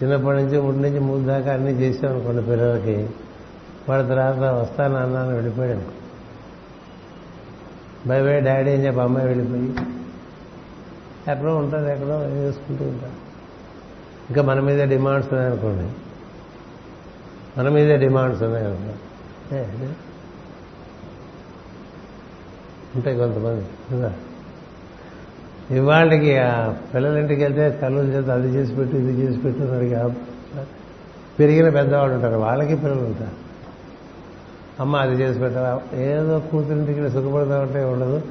చిన్నప్పటి నుంచి మూడు నుంచి మూడు దాకా అన్నీ చేసాం అనుకోండి పిల్లలకి. వాడి తర్వాత వస్తాను అన్నాను వెళ్ళిపోయాడు బై బై డాడీ అని చెప్పి అమ్మాయి వెళ్ళిపోయి. ఎక్కడో ఉంటుంది ఎక్కడో చేసుకుంటూ ఉంటారు ఇంకా మన మీదే డిమాండ్స్ ఉన్నాయనుకోండి మన మీదే డిమాండ్స్ ఉన్నాయనుకో ఏ, ఉంటాయి కొంతమంది కదా? ఇవాళకి ఆ పిల్లలింటికి వెళ్తే తల్లుల చేత అది చేసి పెట్టు ఇది చేసి పెట్టు పెరిగిన పెద్దవాళ్ళు ఉంటారు. వాళ్ళకి పిల్లలు ఉంటారు. అమ్మ అది చేసి పెట్టాలా? ఏదో కూతురింటికి సుఖపడదామంటే ఉండదు.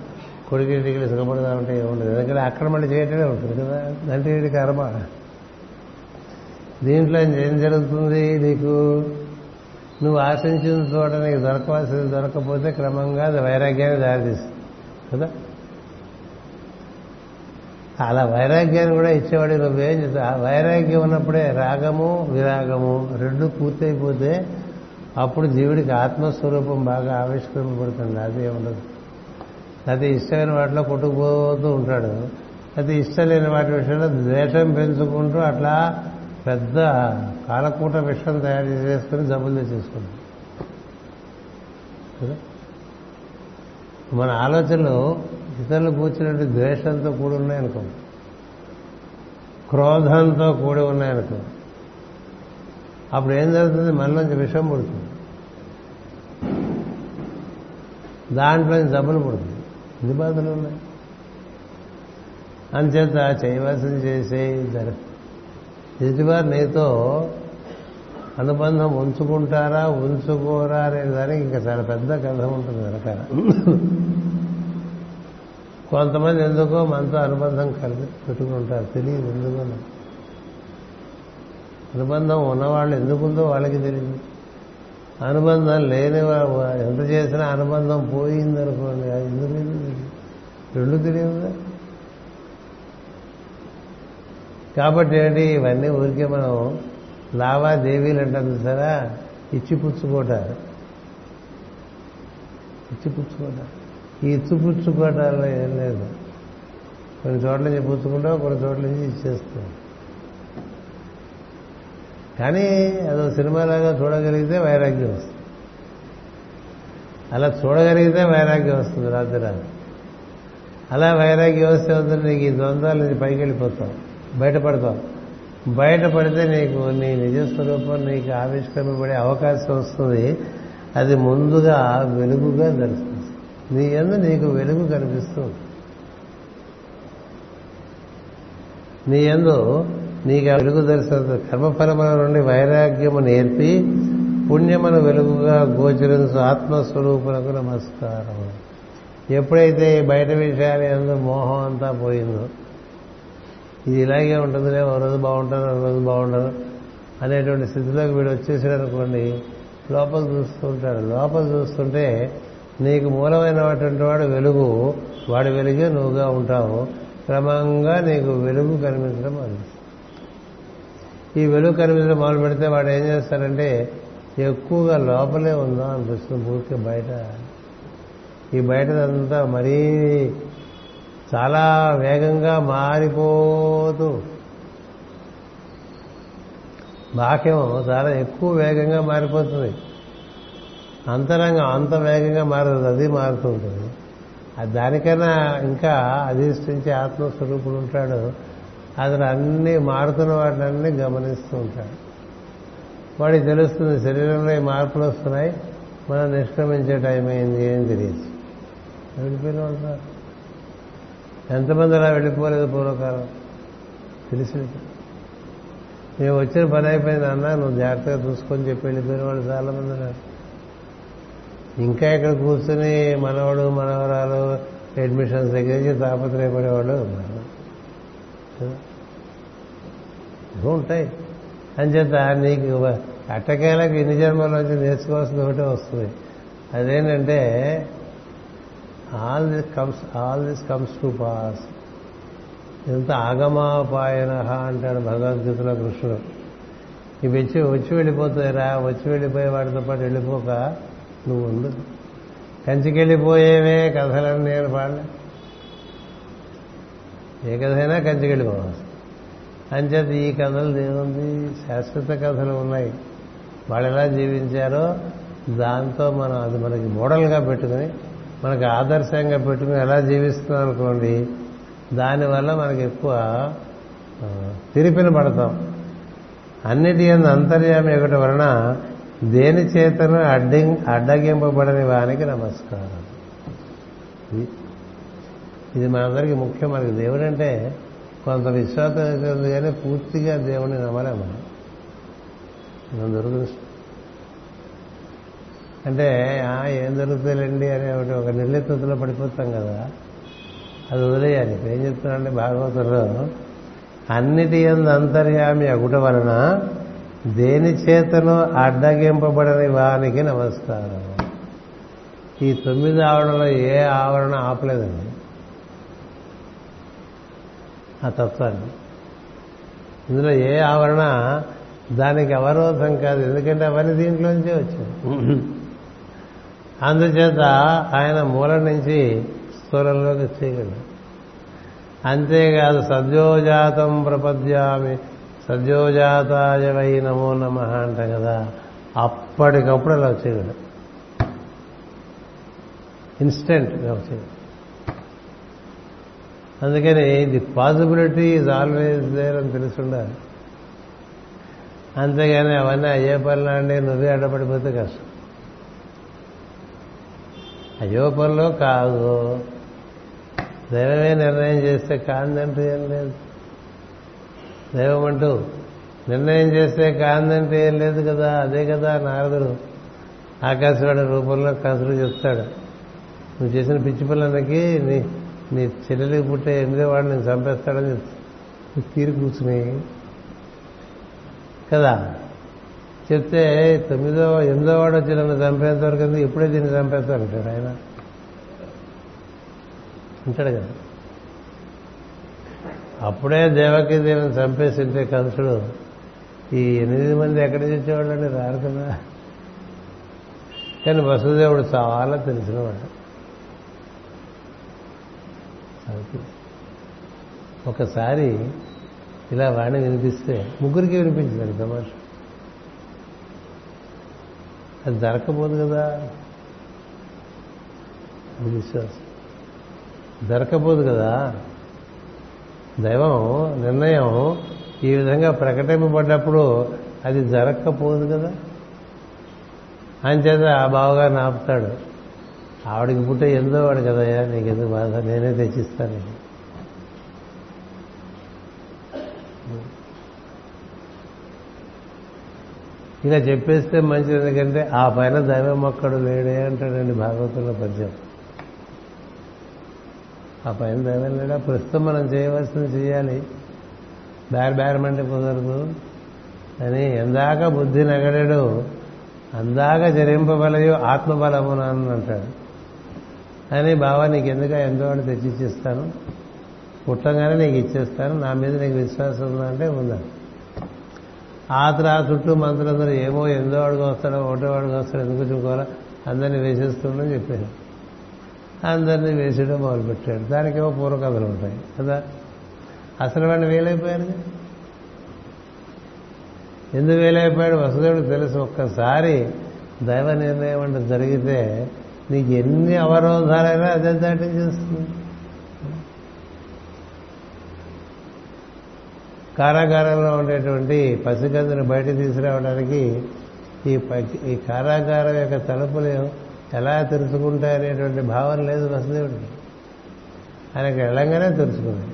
కొడుకింటికి సుఖపడదామంటే ఉండదు. ఎందుకంటే అక్కడ మళ్ళీ చేయటమే ఉంటుంది కదా. అంటే కర్మ. దీంట్లో ఏం జరుగుతుంది నీకు? నువ్వు ఆశించిన చోట నీకు దొరకవలసింది దొరకకపోతే క్రమంగా అది వైరాగ్యాన్ని దారితీస్తుంది. కదా? అలా వైరాగ్యాన్ని కూడా ఇచ్చేవాడు నువ్వేం చేస్తావు వైరాగ్యం ఉన్నప్పుడే రాగము విరాగము రెండు పూర్తయిపోతే అప్పుడు జీవుడికి ఆత్మస్వరూపం బాగా ఆవిష్కరింపబడుతుంది. అది ఉండదు అది ఇష్టమైన వాటిలో కొట్టుకుపోతూ ఉంటాడు. అది ఇష్టం లేని వాటి విషయంలో ద్వేషం పెంచుకుంటూ అట్లా పెద్ద కాలకూట విషయం తయారు చేసుకుని జబ్బులు తెచ్చేసుకుంటాం మన ఆలోచనలు ఇతరులు కూర్చున్నట్టు ద్వేషంతో కూడి ఉన్నాయనుకో. క్రోధంతో కూడి ఉన్నాయనుకో. అప్పుడు ఏం జరుగుతుంది? మనలోంచి విషం పుడుతుంది. దాంట్లో జబ్బులు పుడుతుంది. ఇది బాధలు ఉన్నాయి? అంచేత చేయవలసింది చేసే ఎదుటివారు నీతో అనుబంధం ఉంచుకుంటారా ఉంచుకోరా అనే దానికి ఇంకా చాలా పెద్ద కథ ఉంటుంది కనుక కొంతమంది ఎందుకో మనతో అనుబంధం కలిగి పెట్టుకుంటారు తెలియదు ఎందుకో అనుబంధం ఉన్నవాళ్ళు ఎందుకుందో వాళ్ళకి తెలియదు. అనుబంధం లేని ఎంత చేసినా అనుబంధం పోయిందనుకోండి అది ఎందుకు రెండు తెలియదు కాబట్టి ఏంటి ఇవన్నీ ఊరికే మనం లావాదేవీలు అంటారు సరే ఇచ్చి పుచ్చుకోటారు ఇచ్చి పుచ్చుకోటారు ఈ ఇచ్చిపుచ్చుకోవటాల్లో ఏం లేదు. కొన్ని చోట్ల నుంచి పుచ్చుకుంటావు కొన్ని చోట్ల నుంచి ఇచ్చేస్తాం కానీ అదో సినిమాలాగా చూడగలిగితే వైరాగ్యం వస్తుంది. అలా చూడగలిగితే వైరాగ్యం వస్తుంది రాత్రి రాత్రి. అలా వైరాగ్యం వస్తే వద్దని నీకు ఈ ద్వంద్వాల నుంచి పైకి వెళ్ళిపోతావు బయటపడతావు. బయటపడితే నీకు నీ నిజస్వరూపం నీకు ఆవిష్కరింపబడే అవకాశం వస్తుంది. అది ముందుగా వెలుగుగా తెలుస్తుంది నీ ఎందు నీకు వెలుగు కనిపిస్తుంది నీ ఎందు నీకు వెలుగు దర్శన కర్మఫలముల నుండి వైరాగ్యము నేర్పి పుణ్యమును వెలుగుగా గోచరించు ఆత్మస్వరూపులకు నమస్కారం ఎప్పుడైతే బయట విషయాలు ఎందు మోహం అంతా పోయిందో ఇది ఇలాగే ఉంటుందిలే ఓ రోజు బాగుంటాను ఓ రోజు బాగుండదు అనేటువంటి స్థితిలోకి వీడు వచ్చేసాడు అనుకోండి లోపల చూస్తుంటాడు లోపల చూస్తుంటే నీకు మూలమైనటువంటి వాడు వెలుగు. వాడు వెలుగే నువ్వుగా ఉంటావు. క్రమంగా నీకు వెలుగు కనిపించడం మొదలు ఈ వెలుగు కనిపించడం మొదలు పెడితే వాడు ఏం చేస్తారంటే ఎక్కువగా లోపలే ఉందా అనిపిస్తుంది పూర్తి బయట. ఈ బయటదంతా మరీ చాలా వేగంగా మారిపోతూ. బాహ్యం చాలా ఎక్కువ వేగంగా మారిపోతుంది. అంతరంగం అంత వేగంగా మారదు అది మారుతూ ఉంటుంది. అది దానికన్నా ఇంకా అధిష్ఠించే ఆత్మస్వరూపుడు ఉంటాడు. అతను అన్ని మారుతున్న వాటిని గమనిస్తూ ఉంటాడు. వాడికి తెలుస్తుంది శరీరంలో ఈ మార్పులు వస్తున్నాయి మనం నిష్క్రమించే టైం అయింది ఏం తెలియదు. వెళ్ళిపోయిన వాళ్ళు ఎంతమంది అలా వెళ్ళిపోలేదు పూర్వకాలం? తెలిసి మేము వచ్చిన పని అయిపోయింది అన్న నువ్వు జాగ్రత్తగా చూసుకొని చెప్పి వెళ్ళిపోయిన వాళ్ళు చాలా మంది ఉన్నారు. ఇంకా ఇక్కడ కూర్చుని మనవాడు మనవరాలు అడ్మిషన్స్ దగ్గర నుంచి తాపత్రయపడేవాళ్ళు ఉన్నారు. ఉంటాయి. అంచేత నీకు అట్టకేలకు ఇన్ని జన్మలోంచి నేర్చుకోవాల్సింది ఒకటే వస్తుంది. అదేంటంటే all this comes all this comes to pass ఎంత ఆగమాపాయన అంటాడు భగవద్గీతలో కృష్ణుడు. ఇవి వచ్చి వచ్చి వెళ్ళిపోతాయిరా వచ్చి వెళ్ళిపోయే వాటితో పాటు వెళ్ళిపోక నువ్వు ఉండు. కంచికెళ్ళిపోయేవే కథలని నేను పాడలే. ఏ కథ అయినా కంచికెళ్ళిపోవాలి. అంచేత ఈ కథలు ఏముంది శాశ్వత కథలు ఉన్నాయి. వాళ్ళు ఎలా జీవించారో దాంతో మనం అది మనకి మోడల్గా పెట్టుకుని మనకు ఆదర్శంగా పెట్టుకుని ఎలా జీవిస్తున్నాం అనుకోండి దానివల్ల మనకి ఎక్కువ తిరిపిన పడతాం. అన్నిటి అంతర్యామి ఒకటి వలన దేని చేతను అడ్డి అడ్డగింపబడని వానికి నమస్కారం. ఇది- మనందరికీ ముఖ్యం. మనకి దేవుడు అంటే కొంత విశ్వాసం అయితే ఉంది కానీ పూర్తిగా దేవుడిని నమ్మలేము మనం. దొరుకుతుంది అంటే ఏం జరుగుతుందండి అని ఒకటి ఒక నిర్లిప్తలో పడిపోతాం కదా. అది వదిలేయాలి. ఇప్పుడు ఏం చెప్తున్నాడంటే భాగవతంలో అన్నిటి ఎందు అంతర్యామి అగుట వలన దేని చేతను అడ్డగింపబడని వానికి నమస్కారం. ఈ తొమ్మిది ఆవరణలో ఏ ఆవరణ ఆపలేదండి. ఆ తత్వాన్ని. ఇందులో ఏ ఆవరణ దానికి అవరోధం కాదు. ఎందుకంటే అవన్నీ దీంట్లోంచే వచ్చాయి. అందుచేత ఆయన మూలం నుంచి స్థూలంలోకి చేయగలడు అంతేకాదు సద్యోజాతం ప్రపద్యామి సద్యోజాతాయ వై నమో నమ అంట కదా అప్పటికప్పుడు అలా వచ్చేయగలడు. ఇన్స్టెంట్ వచ్చేయగలడు. అందుకని the possibility is always there అని తెలుసుండాలి. అంతేగాని అవన్నీ అయ్యే పనులు అండి నువ్వే అడ్డపడిపోతే కష్టం. అయ్యో పనులు కాదు. దైవమే నిర్ణయం చేస్తే కాందంటూ ఏం లేదు. దైవం అంటూ నిర్ణయం చేస్తే కాందంటే ఏం లేదు కదా అదే కదా నారదుడు ఆకాశవాణి రూపంలో కసుడు చెప్తాడు. నువ్వు చేసిన పిచ్చి పిల్లలకి నీ నీ చెల్లెలికి పుట్టే ఎనిమిదో వాడు నేను చంపేస్తాడని చెప్తా. తీరి కూర్చుని కదా. చెప్తే తొమ్మిదో ఎనిమిదో వాడు వచ్చి నన్ను చంపేంత వరకు ఇప్పుడే దీన్ని చంపేస్తాను అంటాడు ఆయన. అంటాడు కదా. అప్పుడే దేవకి దేవుని చంపేసి ఉంటే కంసుడు ఈ ఎనిమిది మంది ఎక్కడి నుంచి వచ్చేవాళ్ళని రారు కదా కానీ వసుదేవుడు చాలా తెలిసినవాడు. ఒకసారి ఇలా వాణి వినిపిస్తే ముగ్గురికి వినిపించింది తమాష. అది దొరకపోదు కదా? విశ్వాసం. దొరకపోదు కదా? దైవం నిర్ణయం ఈ విధంగా ప్రకటింపబడ్డప్పుడు అది జరగకపోదు కదా. అంచేత ఆ బావగారు నాపుతాడు ఆవిడికి పుట్టే ఎందో వాడు కదయ్యా నీకెందుకు బాధ? నేనే తెచ్చిస్తాను నీకు. ఇలా చెప్పేస్తే మంచిది ఎందుకంటే ఆ పైన దైవం మొక్కడు లేడే అంటాడండి భాగవతుల్లో పద్యం. ఆ పైన దైవం లేడా ప్రస్తుతం మనం చేయవలసింది చేయాలి. బేర బేరమంటే కుదరదు. అని ఎందాక బుద్ధి నగడడు అందాక జరింపబలయో ఆత్మబలము అని అంటాడు అని బావా నీకు ఎందుక ఎంతో తెచ్చి తెచ్చిచ్చేస్తాను పుట్టంగానే నీకు ఇచ్చేస్తాను. నా మీద నీకు విశ్వాసం ఉందా అంటే ఉందా? ఆ తర్వాత చుట్టూ మంత్రులందరూ ఏమో ఎందో వాడికి వస్తాడో ఒకటో వాడికి వస్తాడో ఎందుకు చూసుకోవాలా? అందరినీ వేసేస్తుండని చెప్పారు. అందరినీ వేసేయడం మొదలుపెట్టాడు దానికేమో పూర్వకథలు ఉంటాయి. కదా? అసలు వాళ్ళు వేలైపోయారు ఎందుకు వేలైపోయాడు? వసుదేవుడు తెలుసు ఒక్కసారి దైవ నిర్ణయం అంటే జరిగితే నీకు ఎన్ని అవరోధాలైనా అదే దాటించేస్తుంది కారాగారంలో ఉండేటువంటి పసిగందుని బయట తీసుకురావడానికి ఈ ప- ఈ కారాగారం యొక్క తలుపులు ఎలా తెరుచుకుంటాయనేటువంటి భావన లేదు వసుదేవుడికి. ఆయనకు వెళ్ళంగానే తెరుచుకుంది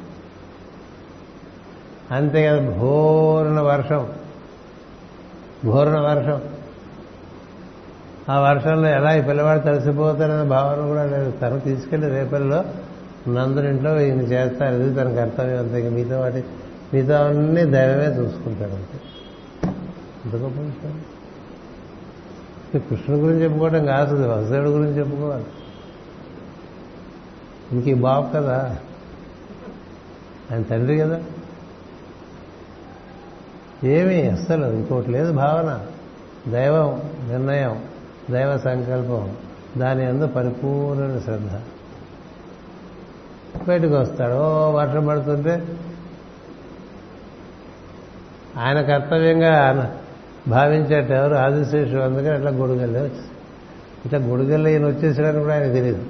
అంతేకాదు భోరున వర్షం. భోరున వర్షం. ఆ వర్షంలో ఎలా ఈ పిల్లవాడు తడిసిపోతాడనే భావన కూడా లేదు తను తీసుకెళ్ళి రేపల్లో నందునింట్లో ఈయన చేస్తారు. ఇది తన కర్తవ్యం అంతే మిగతా వాటి మిగతా అన్నీ దైవమే చూసుకుంటాడు అంతే. ఎంత గొప్ప విషయం కృష్ణుడి గురించి చెప్పుకోవడం కాదు వసుదేవుడి గురించి చెప్పుకోవాలి. ఇంక ఈ బాబు కదా. ఆయన తండ్రి కదా. ఏమీ అస్సలు ఇంకోటి లేదు భావన. దైవం నిర్ణయం దైవ సంకల్పం. దాని అందు పరిపూర్ణ శ్రద్ధ. బయటకు వస్తాడు ఓ వర్షం పడుతుంటే ఆయన కర్తవ్యంగా భావించేట ఎవరు ఆదిశేషుడు అందుకని అట్లా గొడుగల్లే వచ్చింది ఇట్లా గుడిగల్లో ఈయన వచ్చేసాడని కూడా ఆయన తెలియదు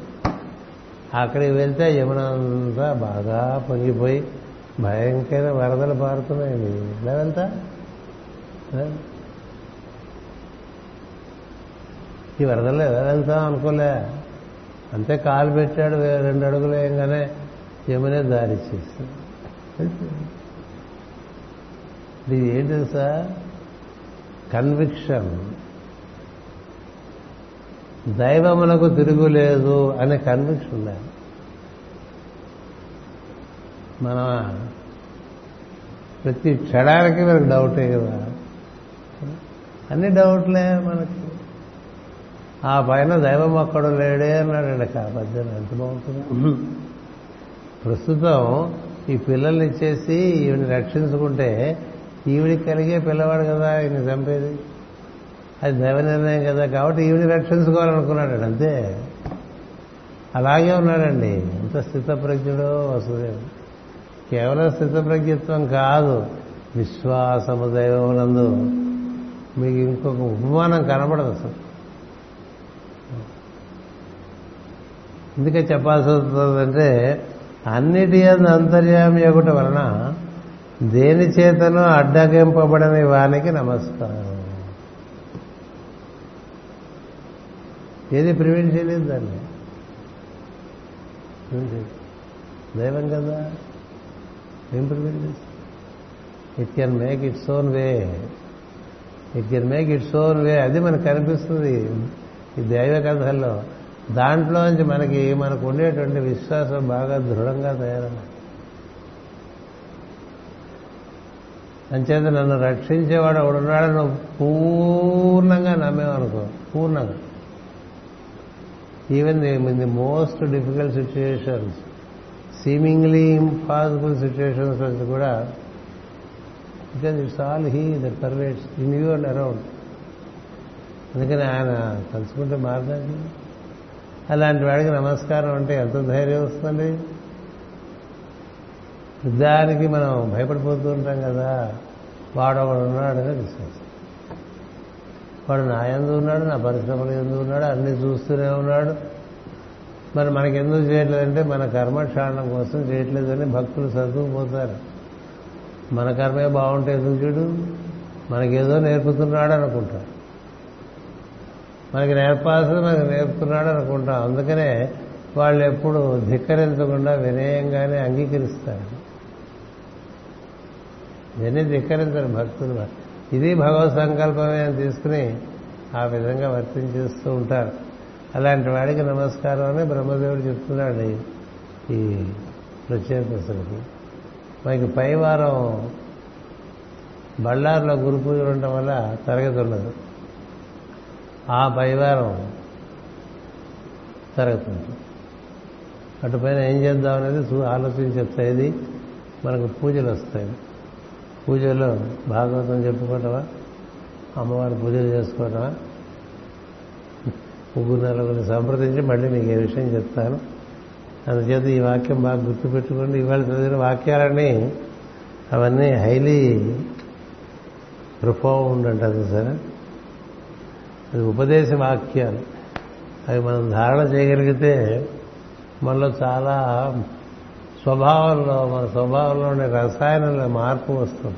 అక్కడికి వెళ్తే యమున అంతా బాగా పొంగిపోయి భయంకర వరదలు పారుతున్నాయి. ఇలా వెళ్తా ఈ వరదల్లో ఎలా వెళ్తాం అనుకోలే. అంతే కాలు పెట్టాడు రెండు అడుగులు వేయంగానే యమునే దారిచ్చేసి ఇది ఏంటి తెలుసా కన్విక్షన్. దైవమునకు తిరుగులేదు అనే కన్విక్షన్ ఉండాలి. మన ప్రతి క్షణానికి మనకు డౌటే కదా. అన్ని డౌట్లే మనకి. ఆ పైన దైవం ఒక్కడు లేడే అన్నాడు కాపద్యం ఎంత బాగుంటుంది. ప్రస్తుతం ఈ పిల్లల్ని ఇచ్చేసి ఈవిని రక్షించుకుంటే ఈవిడికి కలిగే పిల్లవాడు కదా ఈయన చంపేది? అది దైవ నిర్ణయం కదా. కాబట్టి ఈవిని రక్షించుకోవాలనుకున్నాడు. అంతే. అలాగే ఉన్నాడండి. ఎంత స్థితప్రజ్ఞుడో వసుదేవుడు. కేవలం స్థితప్రజ్ఞత్వం కాదు. విశ్వాసము దైవమునందు. మీకు ఇంకొక ఉపమానం కనబడదు అసలు. ఎందుకే చెప్పాల్సి వస్తుందంటే అన్నిటి అందు అంతర్యామి ఒకటి వలన దేని చేతనో అడ్డగింపబడని వానికి నమస్కారం. ఏది ప్రివెంట్ చేయలేదు దాన్ని? దైవం కదా. ఏం ప్రివెంట్ చేస్తుంది it can make its own way it can make its own way అది మనకు కనిపిస్తుంది. ఈ దైవ కథల్లో దాంట్లోంచి మనకి మనకు ఉండేటువంటి విశ్వాసం బాగా దృఢంగా తయారన్నా అంచేత నన్ను రక్షించేవాడు ఒకడున్నాడు పూర్ణంగా నమ్మేవనుకో. పూర్ణంగా. Even in the most difficult situations seemingly impossible situations నుంచి కూడా because it's all he that pervades in you and around అందుకని ఆయన తలుచుకుంటే మారదాన్ని అలాంటి వాడికి నమస్కారం అంటే ఎంత ధైర్యం వస్తుంది? యుద్ధానికి మనం భయపడిపోతూ ఉంటాం కదా వాడు ఒకడు ఉన్నాడని విశ్వాసం. వాడు నా ఎందు ఉన్నాడు నా పరిశ్రమలు ఎందు ఉన్నాడు అన్ని చూస్తూనే ఉన్నాడు. మరి మనకి ఎందుకు చేయట్లేదంటే మన కర్మక్షాళనం కోసం చేయట్లేదని భక్తులు చదువుకుపోతారు మన కర్మే బాగుంటే ఎందుకు చూడు? మనకేదో నేర్పుతున్నాడు అనుకుంటాం మనకి నేర్పాల్సింది మనకి నేర్పుతున్నాడు అనుకుంటాం అందుకనే వాళ్ళు ఎప్పుడు ధిక్కరించకుండా వినయంగానే అంగీకరిస్తారు. ఇవన్నీ ధిక్కరించడం భక్తులు. ఇది భగవత్ సంకల్పమే అని తీసుకుని ఆ విధంగా వర్తించేస్తూ ఉంటారు. అలాంటి వాడికి నమస్కారం అని బ్రహ్మదేవుడు చెప్తున్నాడు ఈ- ప్రత్యేక అసలుకి మనకి పై వారం బళ్ళారులో గురు పూజ ఉండటం వల్ల తరగతి ఉండదు. ఆ పైవారం తరగతి ఉంటుంది అటుపైన ఏం చేద్దాం అనేది చూ- ఆలోచించి చెప్తాయి మనకు పూజలు వస్తాయి. పూజలో భాగవతం చెప్పుకోవటమా అమ్మవారి పూజలు చేసుకోవటమా? ముగ్గురు నలుగురిని సంప్రదించి మళ్ళీ మీకు ఏ విషయం చెప్తాను. అందుచేత ఈ వాక్యం బాగా గుర్తుపెట్టుకోండి. ఇవాళ చదివిన వాక్యాలని అవన్నీ హైలీ ప్రొఫౌండ్ అంటారు సరే? అది ఉపదేశ వాక్యాలు. అవి మనం ధారణ చేయగలిగితే మనలో చాలా స్వభావంలో మన స్వభావంలో ఉండే రసాయనంలో మార్పు వస్తుంది.